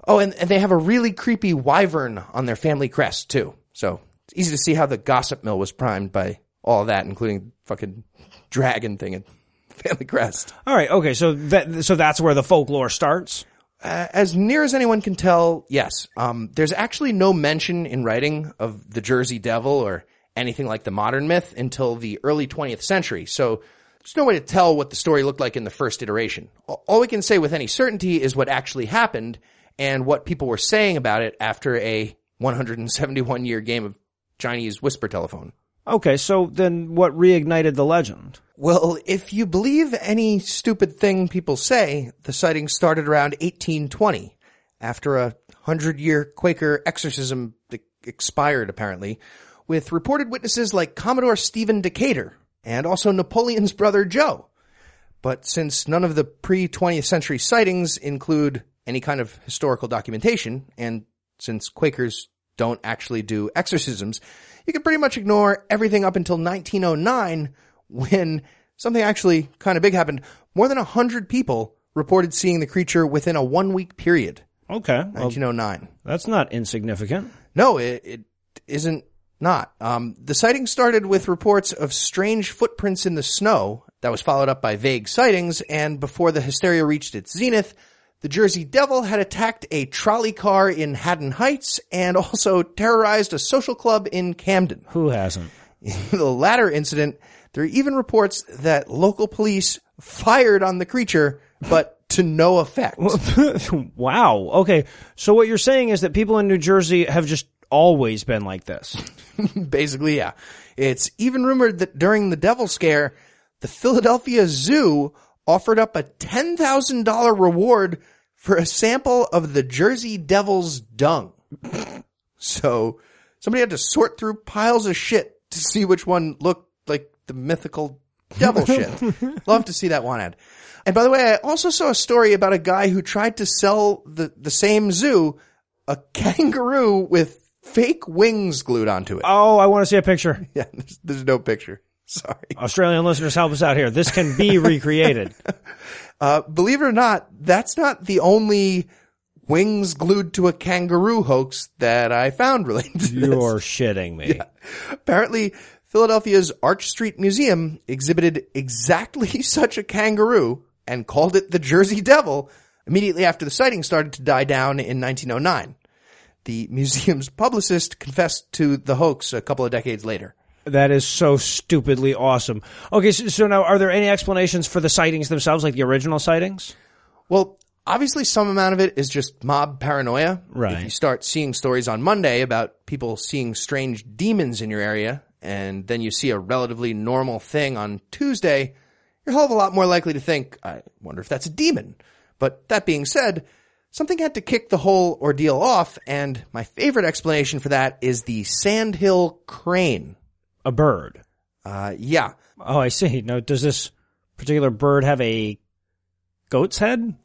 Oh, and, and they have a really creepy wyvern on their family crest too. So it's easy to see how the gossip mill was primed by all that, including fucking dragon thing and family crest. All right. Okay. So that so that's where the folklore starts. Uh, as near as anyone can tell, yes. Um, there's actually no mention in writing of the Jersey Devil or anything like the modern myth until the early 20th century. So there's no way to tell what the story looked like in the first iteration. All we can say with any certainty is what actually happened and what people were saying about it after a 171 year game of Chinese whisper telephone. Okay. So then, what reignited the legend? Well, if you believe any stupid thing people say, the sighting started around 1820 after a hundred year Quaker exorcism expired apparently with reported witnesses like Commodore Stephen Decatur and also Napoleon's brother Joe. But since none of the pre 20th century sightings include any kind of historical documentation, and since Quakers don't actually do exorcisms, you can pretty much ignore everything up until 1909 when something actually kind of big happened. More than 100 people reported seeing the creature within a one week period. Okay. Well, 1909. that's not insignificant. No, it, it isn't not. Um, the sighting started with reports of strange footprints in the snow that was followed up by vague sightings, and before the hysteria reached its zenith, the Jersey Devil had attacked a trolley car in Haddon Heights and also terrorized a social club in Camden. Who hasn't? In the latter incident, there are even reports that local police fired on the creature, but to no effect. wow. Okay. So what you're saying is that people in New Jersey have just always been like this. Basically, yeah. It's even rumored that during the devil scare, the Philadelphia Zoo offered up a $10,000 reward for a sample of the Jersey Devil's dung. so somebody had to sort through piles of shit to see which one looked like the mythical devil shit. Love to see that one ad. And by the way, I also saw a story about a guy who tried to sell the, the same zoo a kangaroo with fake wings glued onto it. Oh, I want to see a picture. Yeah, there's, there's no picture. Sorry. Australian listeners, help us out here. This can be recreated. Uh, believe it or not, that's not the only wings glued to a kangaroo hoax that I found related to this. You're shitting me. Apparently, Philadelphia's Arch Street Museum exhibited exactly such a kangaroo and called it the Jersey Devil immediately after the sighting started to die down in 1909. The museum's publicist confessed to the hoax a couple of decades later. That is so stupidly awesome. Okay, so, so now are there any explanations for the sightings themselves, like the original sightings? Well, obviously some amount of it is just mob paranoia. Right. If you start seeing stories on Monday about people seeing strange demons in your area, and then you see a relatively normal thing on Tuesday, you're a hell of a lot more likely to think, I wonder if that's a demon. But that being said, something had to kick the whole ordeal off, and my favorite explanation for that is the Sandhill crane. A bird. Uh, yeah. Oh, I see. Now, does this particular bird have a goat's head?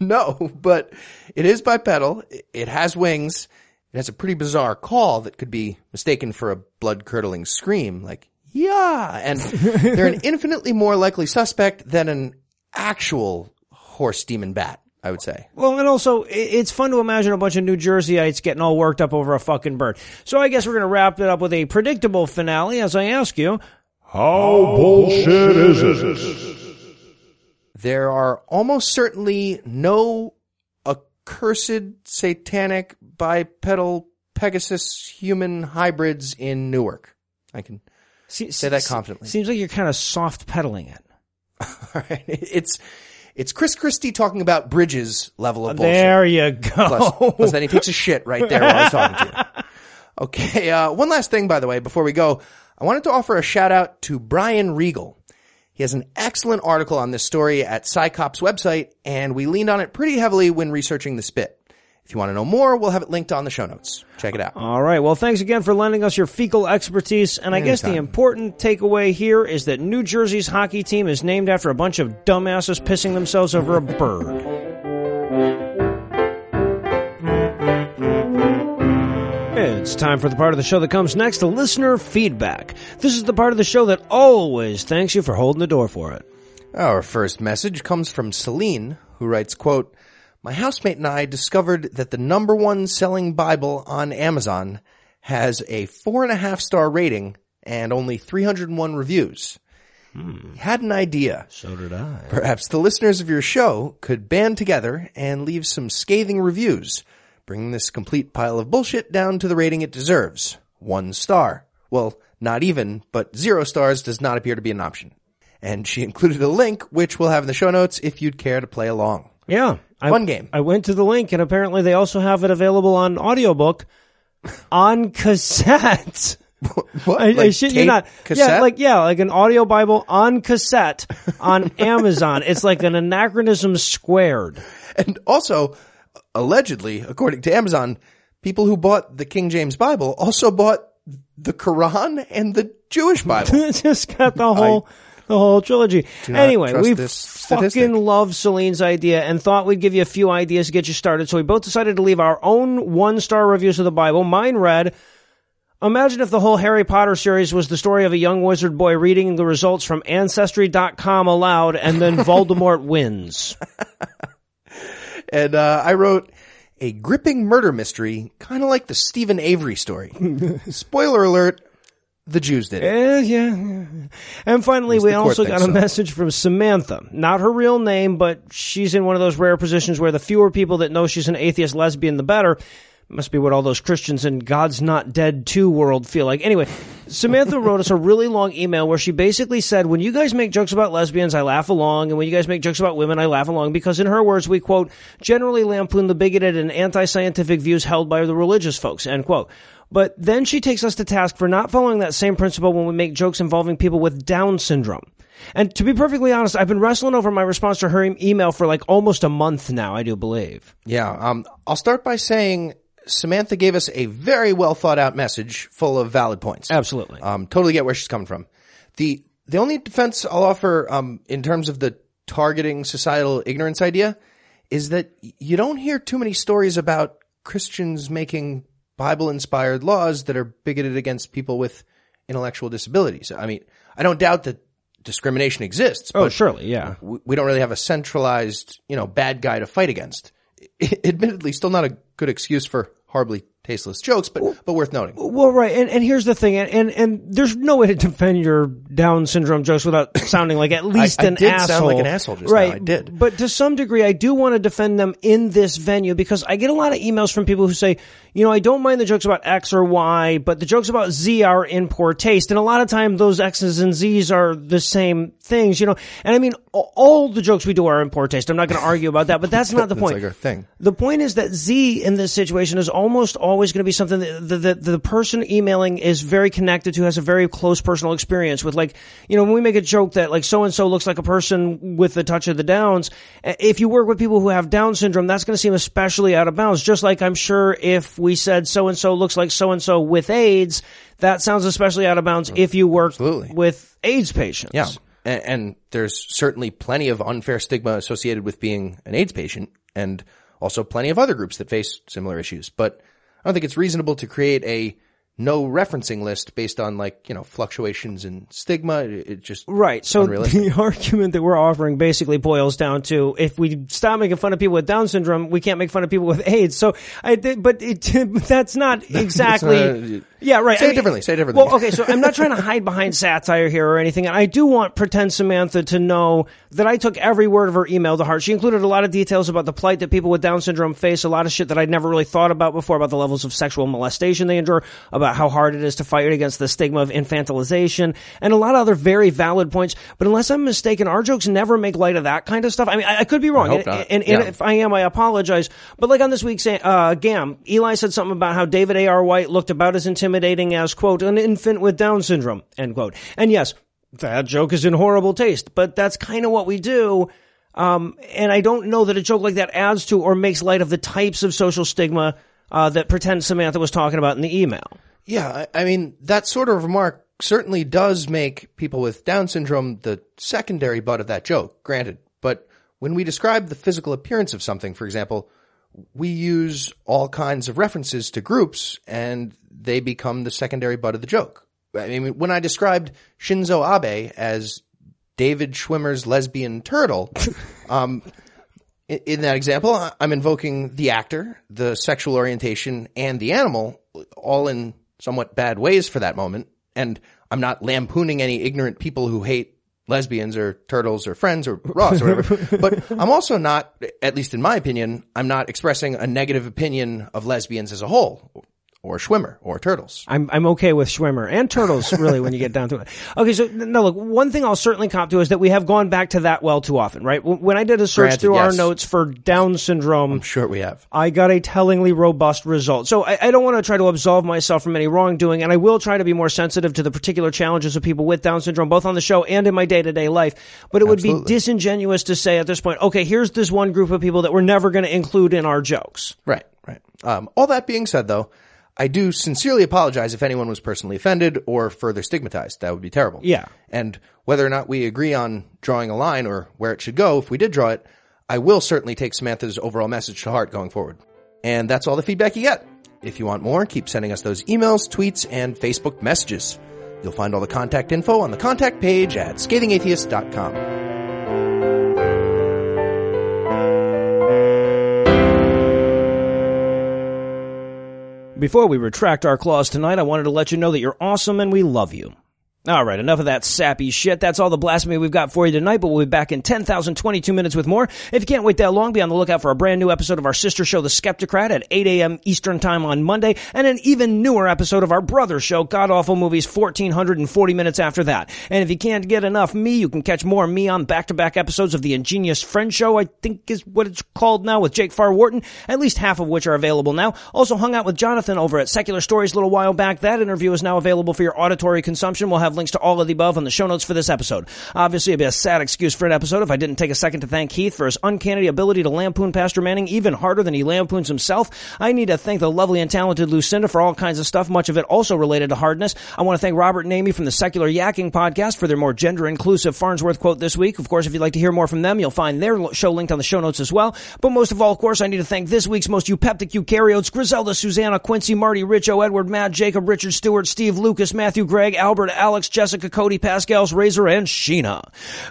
No, but it is bipedal. It has wings. It has a pretty bizarre call that could be mistaken for a blood curdling scream, like, yeah. And they're an infinitely more likely suspect than an actual horse demon bat, I would say. Well, and also, it's fun to imagine a bunch of New Jerseyites getting all worked up over a fucking bird. So I guess we're going to wrap it up with a predictable finale as I ask you, How bullshit is it? There are almost certainly no accursed satanic bipedal Pegasus human hybrids in Newark. I can se- say that confidently. Seems like you're kind of soft pedaling it. All right. It's it's Chris Christie talking about Bridges level of bullshit. There you go. Plus, plus then he takes a shit right there while he's talking to you. Okay, uh, one last thing, by the way, before we go, I wanted to offer a shout out to Brian Regal. He has an excellent article on this story at CSICOP's website, and we leaned on it pretty heavily when researching the spit. If you want to know more, we'll have it linked on the show notes. Check it out. All right. Well, thanks again for lending us your fecal expertise. And I guess the important takeaway here is that New Jersey's hockey team is named after a bunch of dumbasses pissing themselves over a bird. It's time for the part of the show that comes next, the listener feedback. This is the part of the show that always thanks you for holding the door for it. Our first message comes from Celine, who writes, quote, My housemate and I discovered that the number one selling Bible on Amazon has a four and a half star rating and only 301 reviews. Hmm. Had an idea. So did I. Perhaps the listeners of your show could band together and leave some scathing reviews, bringing this complete pile of bullshit down to the rating it deserves. One star. Well, not even, but zero stars does not appear to be an option. And she included a link, which we'll have in the show notes if you'd care to play along. Yeah. I, Fun game. I went to the link and apparently they also have it available on audiobook on cassette. What? I, I shit you not. cassette? Yeah, like yeah, like an audio Bible on cassette on Amazon. It's like an anachronism squared. And also, allegedly, according to Amazon, people who bought the King James Bible also bought the Quran and the Jewish Bible. Just got the whole the whole trilogy. Anyway, we statistic. fucking love Celine's idea and thought we'd give you a few ideas to get you started. So we both decided to leave our own one star reviews of the Bible. Mine read. Imagine if the whole Harry Potter series was the story of a young wizard boy reading the results from Ancestry.com aloud and then Voldemort wins. And uh, I wrote a gripping murder mystery, kind of like the Steven Avery story. Spoiler alert: the Jews did it. Eh, yeah, yeah. And finally, we also got a so. message from Samantha. Not her real name, but she's in one of those rare positions where the fewer people that know she's an atheist lesbian, the better. Must be what all those Christians in God's Not Dead 2 world feel like. Anyway, Samantha wrote us a really long email where she basically said, when you guys make jokes about lesbians, I laugh along, and when you guys make jokes about women, I laugh along, because in her words, we quote, generally lampoon the bigoted and anti-scientific views held by the religious folks, end quote. But then she takes us to task for not following that same principle when we make jokes involving people with Down syndrome. And to be perfectly honest, I've been wrestling over my response to her email for like almost a month now, I do believe. Yeah. Um, I'll start by saying Samantha gave us a very well thought out message, full of valid points. Absolutely. Um, totally get where she's coming from. The the only defense I'll offer, um, in terms of the targeting societal ignorance idea, is that you don't hear too many stories about Christians making Bible inspired laws that are bigoted against people with intellectual disabilities. I mean, I don't doubt that discrimination exists. Oh, surely, yeah. we we don't really have a centralized, you know, bad guy to fight against. Admittedly, still not a good excuse for horribly tasteless jokes, but but worth noting. Well, right, and and here's the thing, and and, and there's no way to defend your Down syndrome jokes without sounding like at least I an did asshole. sound like an asshole just now, right? I did. but to some degree, I do want to defend them in this venue because I get a lot of emails from people who say, you know, I don't mind the jokes about X or Y, but the jokes about Z are in poor taste, and a lot of time those X's and Z's are the same things, you know. And I mean, all the jokes we do are in poor taste. I'm not going to argue about that, but that's not the That's point. like thing. The point is that Z in this situation is almost always going to be something that the, the, the person emailing is very connected to, has a very close personal experience with. Like, you know, when we make a joke that like so and so looks like a person with the touch of the Downs, eh, if you work with people who have Down syndrome, that's going to seem especially out of bounds. Just like I'm sure if we said so and so looks like so and so with AIDS, that sounds especially out of bounds if you work Absolutely. with AIDS patients. Yeah. And, and there's certainly plenty of unfair stigma associated with being an AIDS patient and also plenty of other groups that face similar issues. But I don't think it's reasonable to create a no referencing list based on like, you know, fluctuations in stigma. It, just Right. So the argument that we're offering basically boils down to if we stop making fun of people with Down syndrome, we can't make fun of people with AIDS. So I but it, that's not exactly. not- yeah, right. Say I it differently, say it differently. Well, okay. So I'm not trying to hide behind satire here or anything. And I do want pretend Samantha to know that I took every word of her email to heart. She included a lot of details about the plight that people with Down syndrome face, a lot of shit that I'd never really thought about before about the levels of sexual molestation they endure, about how hard it is to fight against the stigma of infantilization, and a lot of other very valid points. But unless I'm mistaken, our jokes never make light of that kind of stuff. I mean, I, I could be wrong. and, and, and Yeah. if I am, I apologize. But like on this week's uh, GAM, Eli said something about how David A.R. White looked about as intimidating as, quote, an infant with Down syndrome, end quote. And yes, that joke is in horrible taste, but that's kind of what we do. Um, and I don't know that a joke like that adds to or makes light of the types of social stigma uh, that pretend Samantha was talking about in the email. Yeah, I, mean, that sort of remark certainly does make people with Down syndrome the secondary butt of that joke, granted. But when we describe the physical appearance of something, for example, we use all kinds of references to groups and they become the secondary butt of the joke. I mean, when I described Shinzo Abe as David Schwimmer's lesbian turtle, um, in, in that example, I'm invoking the actor, the sexual orientation, and the animal, all in somewhat bad ways for that moment. And I'm not lampooning any ignorant people who hate lesbians or turtles or friends or Ross or whatever. but I'm also not, at least in my opinion, I'm not expressing a negative opinion of lesbians as a whole. Or Schwimmer, or turtles. I'm I'm okay with Schwimmer and turtles really when you get down to it. Okay, so no, look, one thing I'll certainly cop to is that we have gone back to that well too often, right? When I did a search Granted, through our notes for Down syndrome, I'm sure we have. I got a tellingly robust result. So I, I don't want to try to absolve myself from any wrongdoing, and I will try to be more sensitive to the particular challenges of people with Down syndrome, both on the show and in my day to day life. But it would be disingenuous to say at this point, okay, here's this one group of people that we're never going to include in our jokes. Right, right. Um, all that being said, though, I do sincerely apologize if anyone was personally offended or further stigmatized. That would be terrible. Yeah. And whether or not we agree on drawing a line or where it should go, if we did draw it, I will certainly take Samantha's overall message to heart going forward. And that's all the feedback you get. If you want more, keep sending us those emails, tweets, and Facebook messages. You'll find all the contact info on the contact page at scathingatheist.com. Before we retract our claws tonight, I wanted to let you know that you're awesome and we love you. All right, enough of that sappy shit. That's all the blasphemy we've got for you tonight, but we'll be back in 10,022 minutes with more. If you can't wait that long, be on the lookout for a brand new episode of our sister show, The Skeptocrat, at 8 a.m. Eastern Time on Monday, and an even newer episode of our brother show, God Awful Movies, 1,440 minutes after that. And if you can't get enough me, you can catch more me on back-to-back episodes of The Ingenious Friend Show, I think is what it's called now, with Jake Farr Wharton, at least half of which are available now. Also hung out with Jonathan over at Secular Stories a little while back. That interview is now available for your auditory consumption. We'll have links to all of the above on the show notes for this episode. Obviously, it'd be a sad excuse for an episode if I didn't take a second to thank Heath for his uncanny ability to lampoon Pastor Manning even harder than he lampoons himself. I need to thank the lovely and talented Lucinda for all kinds of stuff, much of it also related to hardness. I want to thank Robert and Amy from the Secular Yakking podcast for their more gender inclusive Farnsworth quote this week. Of course, if you'd like to hear more from them, you'll find their show linked on the show notes as well. But most of all, of course, I need to thank this week's most eupeptic eukaryotes, Griselda, Susanna, Quincy, Marty, Richo, Edward, Matt, Jacob, Richard, Stewart, Steve, Lucas, Matthew, Greg, Albert, Alex, Alex, Jessica, Cody, Pascal's Razor, and Sheena.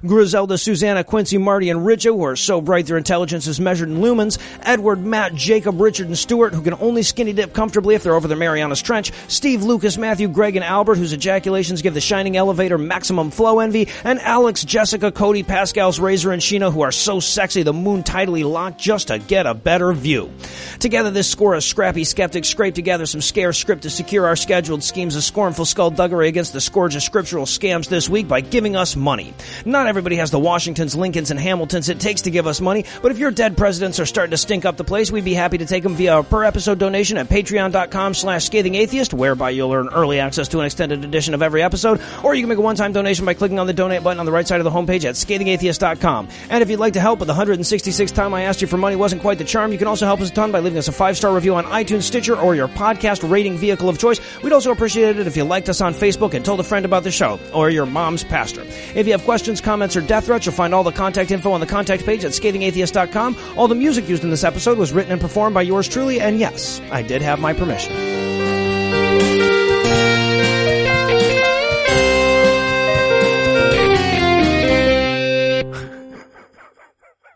Griselda, Susanna, Quincy, Marty, and Richo, who are so bright their intelligence is measured in lumens. Edward, Matt, Jacob, Richard, and Stuart, who can only skinny dip comfortably if they're over the Marianas Trench. Steve, Lucas, Matthew, Greg, and Albert, whose ejaculations give the shining elevator maximum flow envy. And Alex, Jessica, Cody, Pascal's Razor, and Sheena, who are so sexy the moon tidally locked just to get a better view. Together, this score of scrappy skeptics scraped together some scare script to secure our scheduled schemes of scornful skullduggery against the scourge of scriptural scams this week by giving us money. Not everybody has the Washingtons, Lincolns, and Hamiltons it takes to give us money, but if your dead presidents are starting to stink up the place, we'd be happy to take them via a per episode donation at patreon.com slash scathing atheist, whereby you'll earn early access to an extended edition of every episode, or you can make a one-time donation by clicking on the donate button on the right side of the homepage at scathingatheist.com. And if you'd like to help, but the 166th time I asked you for money wasn't quite the charm, you can also help us a ton by leaving us a five-star review on iTunes, Stitcher, or your podcast rating vehicle of choice. We'd also appreciate it if you liked us on Facebook and told a friend about the show, or your mom's pastor. If you have questions, comments, or death threats, you'll find all the contact info on the contact page at scathingatheist.com. All the music used in this episode was written and performed by yours truly, and yes, I did have my permission.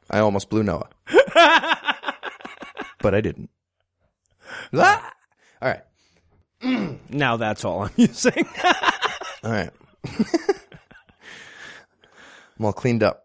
I almost blew Noah. but I didn't. Ah! All right. Now that's all I'm using. All right. I'm all cleaned up.